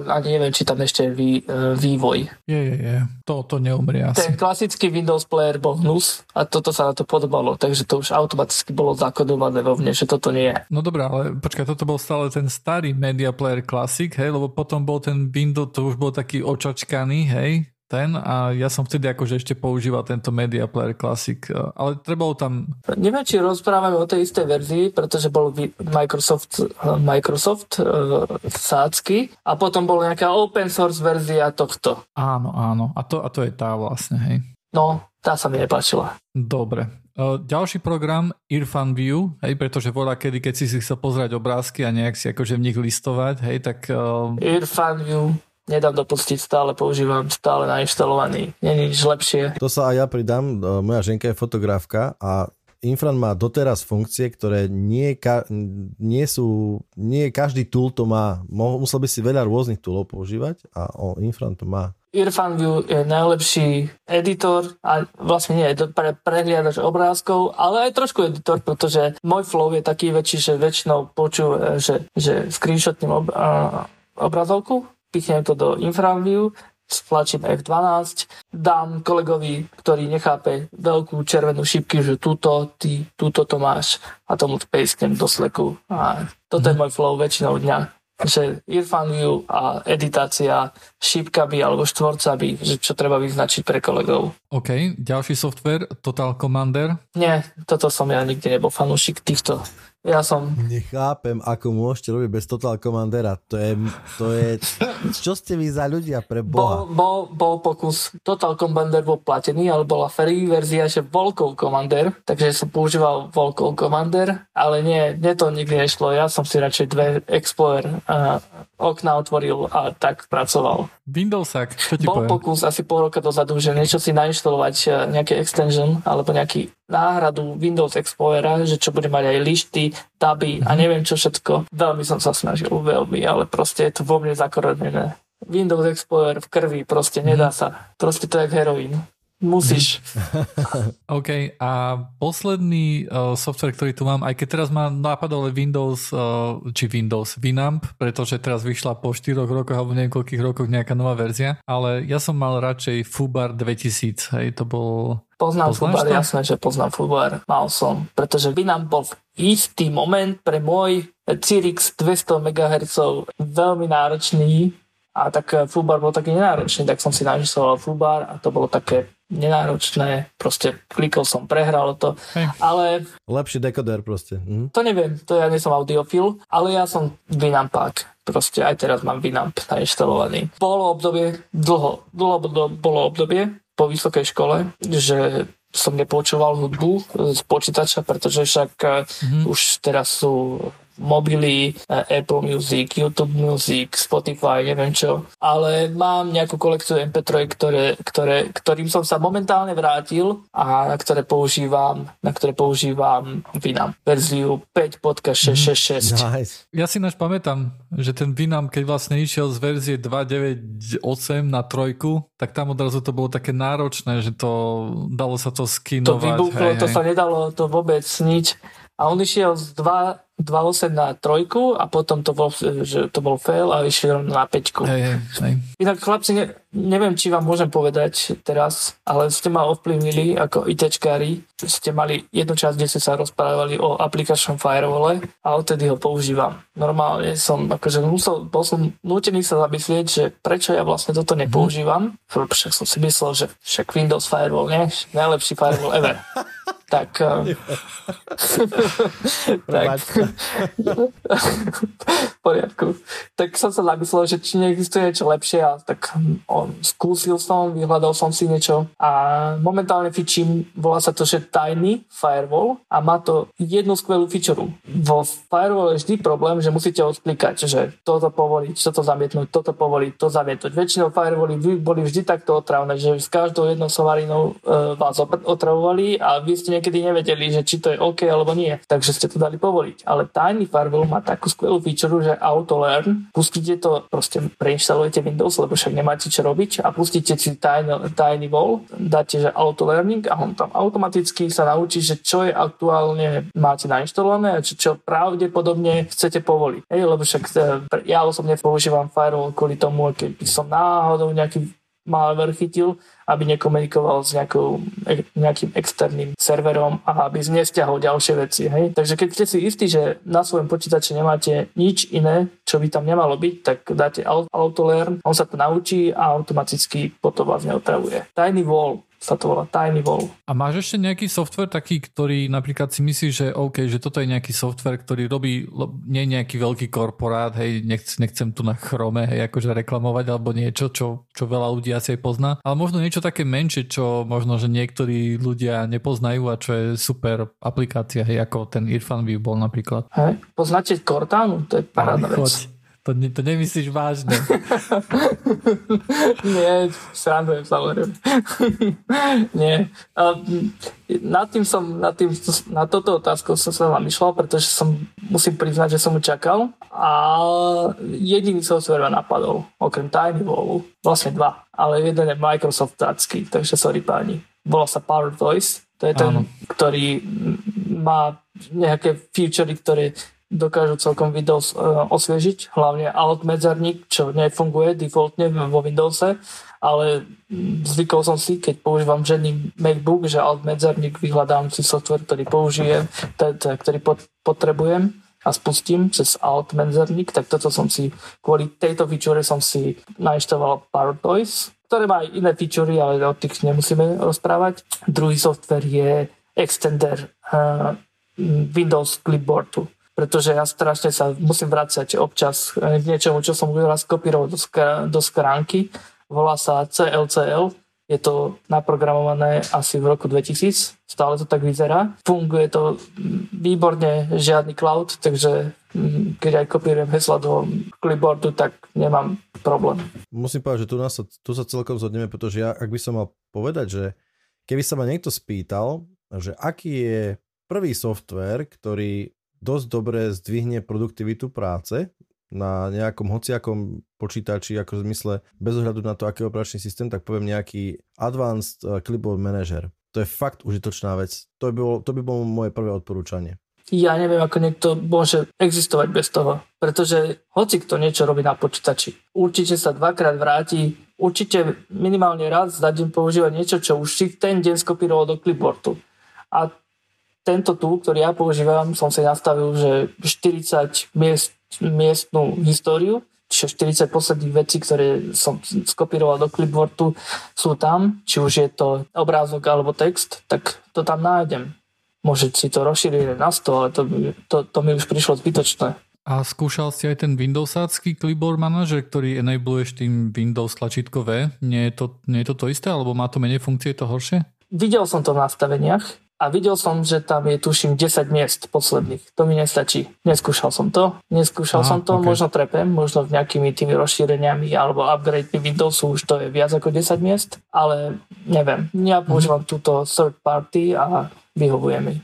ani neviem, či tam ešte je vý, e, vývoj. Je, je, je. To, to neumrie asi. Ten klasický Windows Player bol hnus a toto sa na to podobalo, takže to už automaticky bolo zakodované vo mne, že toto nie je. No dobré, ale počkaj, toto bol stále ten starý Media Player Classic, hej, lebo potom bol ten Windows, to už bol taký očačkaný, hej, ten a ja som vtedy akože ešte používal tento Media Player Classic, e, ale trebalo tam... Neviem, či rozprávame o tej istej verzii, pretože bol Microsoft, e, Microsoft uh, sácky a potom bola nejaká open source verzia tohto. Áno, áno. A to, a to je tá vlastne, hej. No, tá sa mi nepáčila. Dobre. Ďalší program Irfan View, hej, pretože voľa kedy, keď si si chcel pozrieť obrázky a nejak si akože v nich listovať, hej, tak... Uh... Irfan View nedám dopustiť, stále používam, stále nainštalovaný, nie nič lepšie. To sa aj ja pridám, moja ženka je fotografka a Infran má doteraz funkcie, ktoré nie, ka, nie sú, nie každý tool to má. Musel by si veľa rôznych toolov používať a o, Infran to má. Irfan View je najlepší editor a vlastne nie je pre prehliadač obrázkov, ale aj trošku editor, pretože môj flow je taký väčší, že väčšinou počujem, že, že screenshotním ob, a, obrazovku pichnem to do InfraView, stlačím F12, dám kolegovi, ktorý nechápe veľkú červenú šipky, že túto, ty, túto to máš a tomu pejsknem do sleku. A toto je mhm. môj flow väčšinou dňa že Irfan View a editácia šípkami alebo štvorcami, že čo treba vyznačiť pre kolegov. OK, ďalší software, Total Commander? Nie, toto som ja nikdy nebol fanúšik týchto ja som... Nechápem, ako môžete robiť bez Total Commandera. To je, to je... Čo ste vy za ľudia pre Boha? Bol, bol, bol pokus. Total Commander bol platený, ale bola free verzia, že Volkov Commander. Takže som používal Volkov Commander, ale nie, nie to nikdy nešlo. Ja som si radšej dve Explorer uh, okna otvoril a tak pracoval. Windowsak, čo ti Bol poviem? pokus asi pol roka dozadu, že niečo si nainštalovať, e, nejaký extension alebo nejaký náhradu Windows Explorera, že čo bude mať aj lišty, taby a mhm. neviem čo všetko. Veľmi som sa snažil, veľmi, ale proste je to vo mne zakorenené. Windows Explorer v krvi, proste nedá mhm. sa. Proste to je heroín. Musíš. OK, a posledný uh, software, ktorý tu mám, aj keď teraz ma napadol Windows, uh, či Windows, Winamp, pretože teraz vyšla po 4 rokoch alebo niekoľkých rokoch nejaká nová verzia, ale ja som mal radšej Fubar 2000, hej, to bol... Poznám Fubar, to? jasné, že poznám Fubar, mal som, pretože Winamp bol v istý moment pre môj Cyrix 200 MHz veľmi náročný a tak Fubar bol taký nenáročný, tak som si nainštaloval Fubar a to bolo také nenáročné, proste klikol som, prehral to, hey. ale... Lepší dekoder proste. Mhm. To neviem, to ja nie som audiofil, ale ja som Winampák, proste aj teraz mám Winamp nainštalovaný. Bolo obdobie, dlho, dlho bolo obdobie po vysokej škole, že som nepočúval hudbu z počítača, pretože však mm-hmm. už teraz sú mobily, eh, Apple Music, YouTube Music, Spotify, neviem čo. Ale mám nejakú kolekciu MP3, ktoré, ktoré, ktorým som sa momentálne vrátil a na ktoré používam, na ktoré používam Vinam. Verziu 5.666. Mm, nice. Ja si náš pamätám, že ten Vinam, keď vlastne išiel z verzie 2.9.8 na trojku, tak tam odrazu to bolo také náročné, že to dalo sa to skinovať. To vybuchlo, hej, to hej. sa nedalo to vôbec nič. A on išiel z 2 2.8 na trojku a potom to bol, že to bol fail a išiel na peťku. Hej, hej, Inak chlapci, ne, neviem, či vám môžem povedať teraz, ale ste ma ovplyvnili ako ITčkári. Ste mali jednu časť, kde ste sa rozprávali o aplikačnom firewall a odtedy ho používam. Normálne som, akože musel, bol som nútený sa zamyslieť, že prečo ja vlastne toto mhm. nepoužívam. Však som si myslel, že však Windows Firewall, nie? Najlepší firewall ever. tak, eh, tak v poriadku. Tak som sa zamyslel, že či neexistuje niečo lepšie a tak on, skúsil som, vyhľadal som si niečo a momentálne fičím, volá sa to, že Tiny Firewall a má to jednu skvelú feature. Vo Firewall je vždy problém, že musíte odklikať, že toto povoliť, toto zamietnúť, toto povoliť, to zamietnúť. Väčšinou Firewally boli vždy takto otravné, že s každou jednou sovarinou e, vás otravovali a vy ste niekedy nevedeli, že či to je OK alebo nie. Takže ste to dali povoliť. Ale Tiny Firewall má takú skvelú feature, že auto learn, pustíte to, proste preinštalujete Windows, lebo však nemáte čo robiť a pustíte si Tiny, Tiny Wall, dáte, že auto learning a on tam automaticky sa naučí, že čo je aktuálne máte nainštalované a čo, čo pravdepodobne chcete povoliť. Hej, lebo však e, ja osobne používam firewall kvôli tomu, keď som náhodou nejaký malware chytil, aby nekomunikoval s nejakou, nejakým externým serverom a aby znestiahol ďalšie veci. Hej? Takže keď ste si istí, že na svojom počítači nemáte nič iné, čo by tam nemalo byť, tak dáte autolearn, on sa to naučí a automaticky potom vás neotravuje. Tiny Wall sa to volá Tiny Wall. A máš ešte nejaký software taký, ktorý napríklad si myslíš, že OK, že toto je nejaký software, ktorý robí nie nejaký veľký korporát, hej, nechcem, nechcem tu na chrome, hej, akože reklamovať alebo niečo, čo, čo veľa ľudí asi aj pozná, ale možno niečo také menšie, čo možno, že niektorí ľudia nepoznajú a čo je super aplikácia, hej, ako ten Irfan View bol napríklad. Hej, poznáte Cortana? To je parádna vec. To, ne, to nemyslíš vážne. Nie, srandujem samozrejme. Nie. nad tým som, nad, tým, na toto otázku som sa zamýšľal, pretože som, musím priznať, že som mu čakal a jediný software ma napadol, okrem Tiny Wallu, vlastne dva, ale jeden je Microsoft Tacky, takže sorry páni. Volá sa Power Voice, to je ten, Áno. ktorý má nejaké featurey, ktoré dokážu celkom Windows uh, osviežiť, hlavne alt medzerník, čo nefunguje defaultne vo Windowse, ale zvykol som si, keď používam žený MacBook, že alt medzerník vyhľadám si software, ktorý použijem, ktorý potrebujem a spustím cez alt medzerník, tak toto som si, kvôli tejto feature som si nainštaloval PowerToys, ktoré má aj iné feature, ale o tých nemusíme rozprávať. Druhý software je extender uh, Windows Clipboardu pretože ja strašne sa musím vrácať občas k niečomu, čo som raz kopíroval do, sk- do skránky. Volá sa CLCL. Je to naprogramované asi v roku 2000. Stále to tak vyzerá. Funguje to výborne, žiadny cloud, takže mm, keď aj kopírujem hesla do clipboardu, tak nemám problém. Musím povedať, že tu, nás, tu sa celkom zhodneme, pretože ja, ak by som mal povedať, že keby sa ma niekto spýtal, že aký je prvý software, ktorý dosť dobre zdvihne produktivitu práce, na nejakom hociakom počítači, ako v zmysle bez ohľadu na to, aký operačný systém, tak poviem nejaký Advanced eh, Clipboard Manager. To je fakt užitočná vec. To by bolo, to by bolo moje prvé odporúčanie. Ja neviem, ako niekto môže existovať bez toho. Pretože hoci kto niečo robí na počítači, určite sa dvakrát vráti, určite minimálne raz za deň používať niečo, čo už si ten deň skopíroval do clipboardu. A tento tu, ktorý ja používam, som si nastavil, že 40 miest, miestnú históriu, čiže 40 posledných vecí, ktoré som skopíroval do clipboardu, sú tam, či už je to obrázok alebo text, tak to tam nájdem. Môže si to rozšíriť na 100, ale to, to, to mi už prišlo zbytočné. A skúšal si aj ten Windowsácky clipboard manažer, ktorý enabluješ tým Windows tlačítko V? Nie je, to, nie je to to isté, alebo má to menej funkcie, je to horšie? Videl som to v nastaveniach, a videl som, že tam je tuším 10 miest posledných. To mi nestačí. Neskúšal som to. Neskúšal Aha, som to, okay. možno trepem, možno nejakými tými rozšíreniami alebo upgrade Windowsu už to je viac ako 10 miest, ale neviem. Ja používam mm-hmm. túto third party a vyhovuje mi.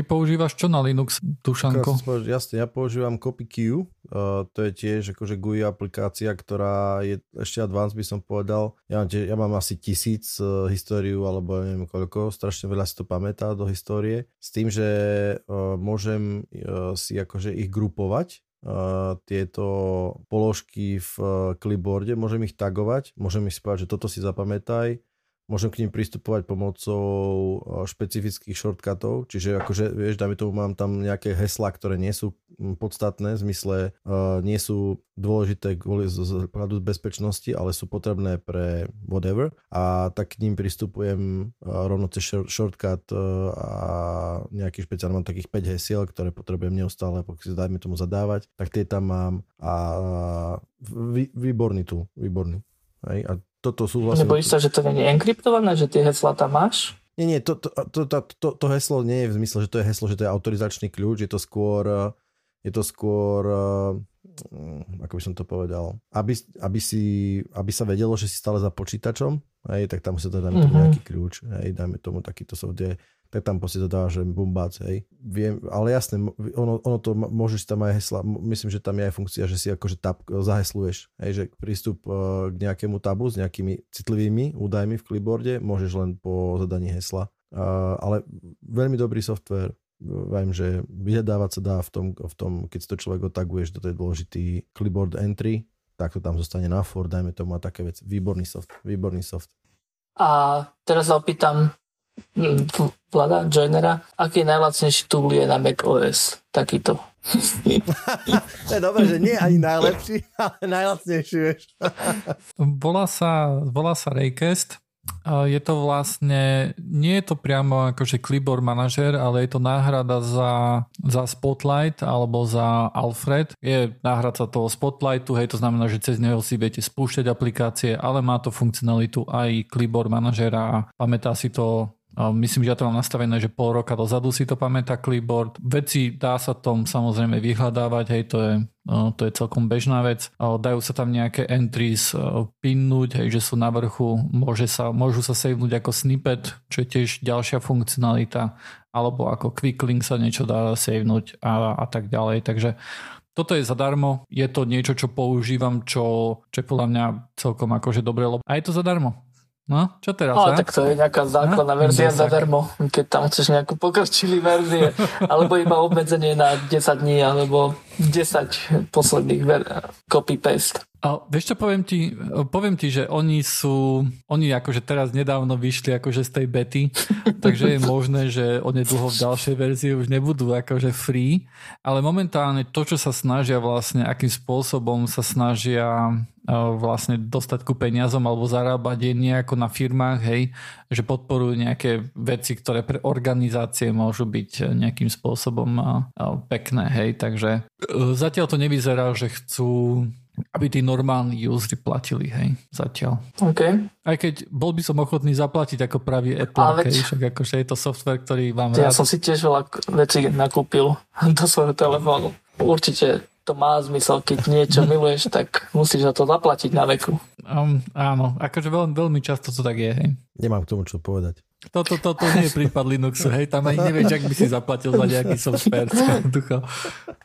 Ty používaš čo na Linux, Dušanko? Jasne, ja používam CopyQ, uh, to je tiež akože GUI aplikácia, ktorá je ešte advanced by som povedal. Ja mám, ja mám asi tisíc uh, históriu, alebo neviem koľko, strašne veľa si to pamätá do histórie, s tým, že uh, môžem uh, si akože ich grupovať, Uh, tieto položky v uh, clipboarde, môžem ich tagovať, môžem ich spať, že toto si zapamätaj, môžem k ním pristupovať pomocou špecifických shortcutov, čiže akože, vieš, dajme tomu, mám tam nejaké heslá, ktoré nie sú podstatné, v zmysle uh, nie sú dôležité kvôli z, pohľadu bezpečnosti, ale sú potrebné pre whatever a tak k ním pristupujem uh, rovno cez shortcut uh, a nejaký špeciálny mám takých 5 hesiel, ktoré potrebujem neustále, pokiaľ si dajme tomu zadávať, tak tie tam mám a vý, výborný tu, výborný. Hej, a toto sú vlastne... Nebojíš sa, že to nie je enkryptované, že tie heslá tam máš? Nie, nie, to, to, to, to, to, to heslo nie je v zmysle, že to je heslo, že to je autorizačný kľúč, je to skôr, je to skôr, mm, ako by som to povedal, aby, aby, si, aby sa vedelo, že si stále za počítačom, hej, tak tam si to dáme mm-hmm. nejaký kľúč, hej, dajme tomu takýto soft, je tak tam proste to dáva, že bumbác, hej. Viem, ale jasné, ono, ono to, môžeš tam aj hesla, myslím, že tam je aj funkcia, že si akože tab zahesluješ, hej, že prístup uh, k nejakému tabu s nejakými citlivými údajmi v clipboarde môžeš len po zadaní hesla. Uh, ale veľmi dobrý software, viem, že vyhľadávať sa dá v tom, v tom, keď to človek otaguješ do tej dôležitý clipboard entry, tak to tam zostane na for, dajme tomu a také veci. Výborný soft, výborný soft. A teraz opýtam, Vlada Joinera, aký je najlacnejší tool je na Mac OS? Takýto. to je dobré, že nie ani najlepší, ale najlacnejší, vieš. volá, sa, volá sa Raycast. Je to vlastne, nie je to priamo akože clipboard manažer, ale je to náhrada za, za Spotlight alebo za Alfred. Je náhrada toho Spotlightu, hej, to znamená, že cez neho si viete spúšťať aplikácie, ale má to funkcionalitu aj clipboard manažera a pamätá si to Myslím, že ja to mám nastavené, že pol roka dozadu si to pamätá clipboard. Veci dá sa tom samozrejme vyhľadávať, hej, to je, to je celkom bežná vec. Dajú sa tam nejaké entries pinnúť, hej, že sú na vrchu, môže sa, môžu sa savenúť ako snippet, čo je tiež ďalšia funkcionalita, alebo ako quick link sa niečo dá savenúť a, a tak ďalej. Takže toto je zadarmo, je to niečo, čo používam, čo, čo je podľa mňa celkom akože dobre, a je to zadarmo. No, čo teraz? Ale tak to je nejaká základná no, verzia zadarmo, keď tam chceš nejakú pokročilý verzie, alebo iba obmedzenie na 10 dní, alebo 10 posledných ver- copy-paste. A vieš čo, poviem ti, poviem ti, že oni sú, oni akože teraz nedávno vyšli akože z tej bety, takže je možné, že onedlho v ďalšej verzii už nebudú akože free, ale momentálne to, čo sa snažia vlastne, akým spôsobom sa snažia vlastne dostať ku peniazom alebo zarábať je nejako na firmách, hej, že podporujú nejaké veci, ktoré pre organizácie môžu byť nejakým spôsobom pekné, hej, takže e, zatiaľ to nevyzerá, že chcú aby tí normálni usery platili, hej, zatiaľ. OK. Aj keď bol by som ochotný zaplatiť ako pravý Apple, veď, však akože je to software, ktorý vám Ja rád. som si tiež veľa vecí nakúpil do svojho telefónu. Určite to má zmysel, keď niečo miluješ, tak musíš za to zaplatiť na veku. Um, áno, akože veľmi, veľmi často to tak je, hej. Nemám k tomu čo povedať. Toto to, to, to nie je prípad Linuxu, hej, tam ani nevieš, ak by si zaplatil za nejaký software.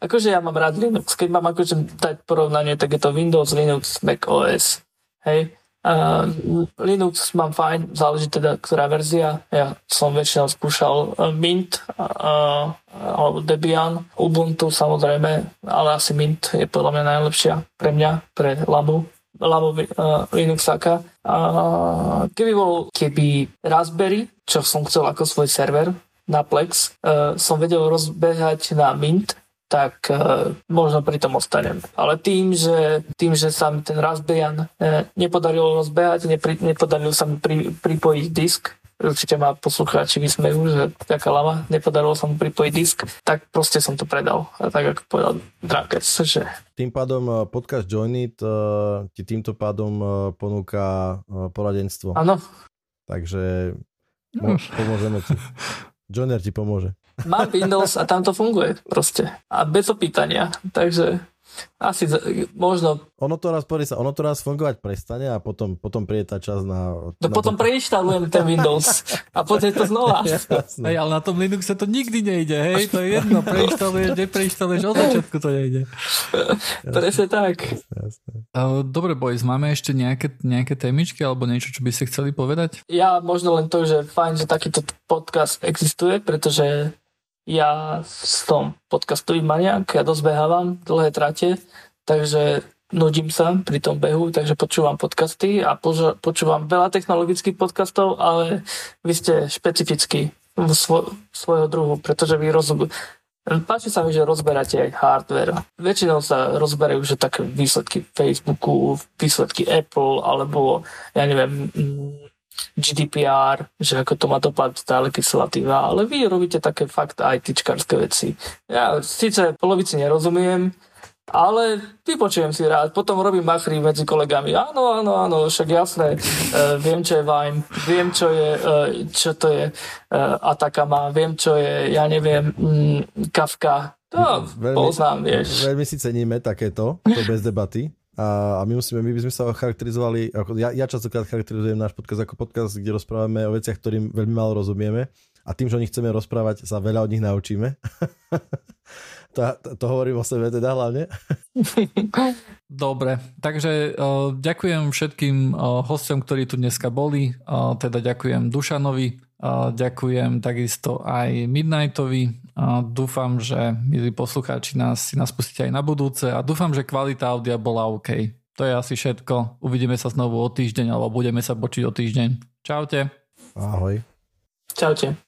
akože ja mám rád Linux, keď mám akože dať porovnanie, tak je to Windows, Linux, Mac OS, hej. Uh, Linux mám fajn, záleží teda, ktorá verzia. Ja som väčšinou skúšal uh, Mint uh, alebo Debian, Ubuntu samozrejme, ale asi Mint je podľa mňa najlepšia pre mňa, pre Labu. Labu uh, Linuxaka. Uh, keby bol, keby Raspberry, čo som chcel ako svoj server na Plex, uh, som vedel rozbehať na Mint, tak uh, možno pri tom ostanem. Ale tým, že, tým, že sa mi ten Raspbian uh, nepodarilo rozbehať, nepri, nepodarilo sa mi pri, pripojiť disk, určite ma poslucháči vysmejú, že taká lama, nepodarilo sa mu pripojiť disk, tak proste som to predal. A tak ako povedal Drakec, že... Tým pádom eh, podcast Joinit uh, ti týmto pádom uh, ponúka uh, poradenstvo. Áno. Takže mo- pomôžeme ti. Joiner ti pomôže. Mám Windows a tam to funguje proste. A bez opýtania. Takže asi možno... Ono to raz, sa, ono to raz fungovať prestane a potom, potom príde tá čas na... No na potom to... preinštalujem ten Windows a potom je to znova. Hej, ale na tom Linuxe to nikdy nejde, hej, to je jedno, preinštaluješ, nepreinštaluješ, od začiatku to nejde. Presne tak. Dobre, boys, máme ešte nejaké, nejaké témičky alebo niečo, čo by ste chceli povedať? Ja možno len to, že fajn, že takýto podcast existuje, pretože ja som podcastový maniak, ja dosť behávam dlhé trate, takže nudím sa pri tom behu, takže počúvam podcasty a požo- počúvam veľa technologických podcastov, ale vy ste špecifickí svo- svojho druhu, pretože vy rozum- Páči sa mi, že rozberáte aj hardware. Väčšinou sa rozberajú že také výsledky Facebooku, výsledky Apple, alebo ja neviem, GDPR, že ako to má dopad tá legislatíva, ale vy robíte také fakt ITčkarské veci. Ja síce polovici nerozumiem, ale vypočujem si rád, potom robím machry medzi kolegami. Áno, áno, áno, však jasné, uh, viem, čo je Vime, viem, čo je, uh, čo to je uh, Atakama, viem, čo je, ja neviem, um, Kafka. To veľmi, poznám, vieš. Veľmi si ceníme takéto, to bez debaty. A, my, musíme, my by sme sa charakterizovali, ako ja, ja častokrát charakterizujem náš podcast ako podcast, kde rozprávame o veciach, ktorým veľmi málo rozumieme a tým, že o nich chceme rozprávať, sa veľa od nich naučíme. to, to, to hovorím o sebe teda hlavne. Dobre, takže uh, ďakujem všetkým uh, hostom, ktorí tu dneska boli, uh, teda ďakujem Dušanovi, ďakujem takisto aj Midnightovi, a dúfam, že milí poslucháči nás si nás pustíte aj na budúce a dúfam, že kvalita audia bola OK. To je asi všetko. Uvidíme sa znovu o týždeň alebo budeme sa počuť o týždeň. Čaute. Ahoj. Čaute.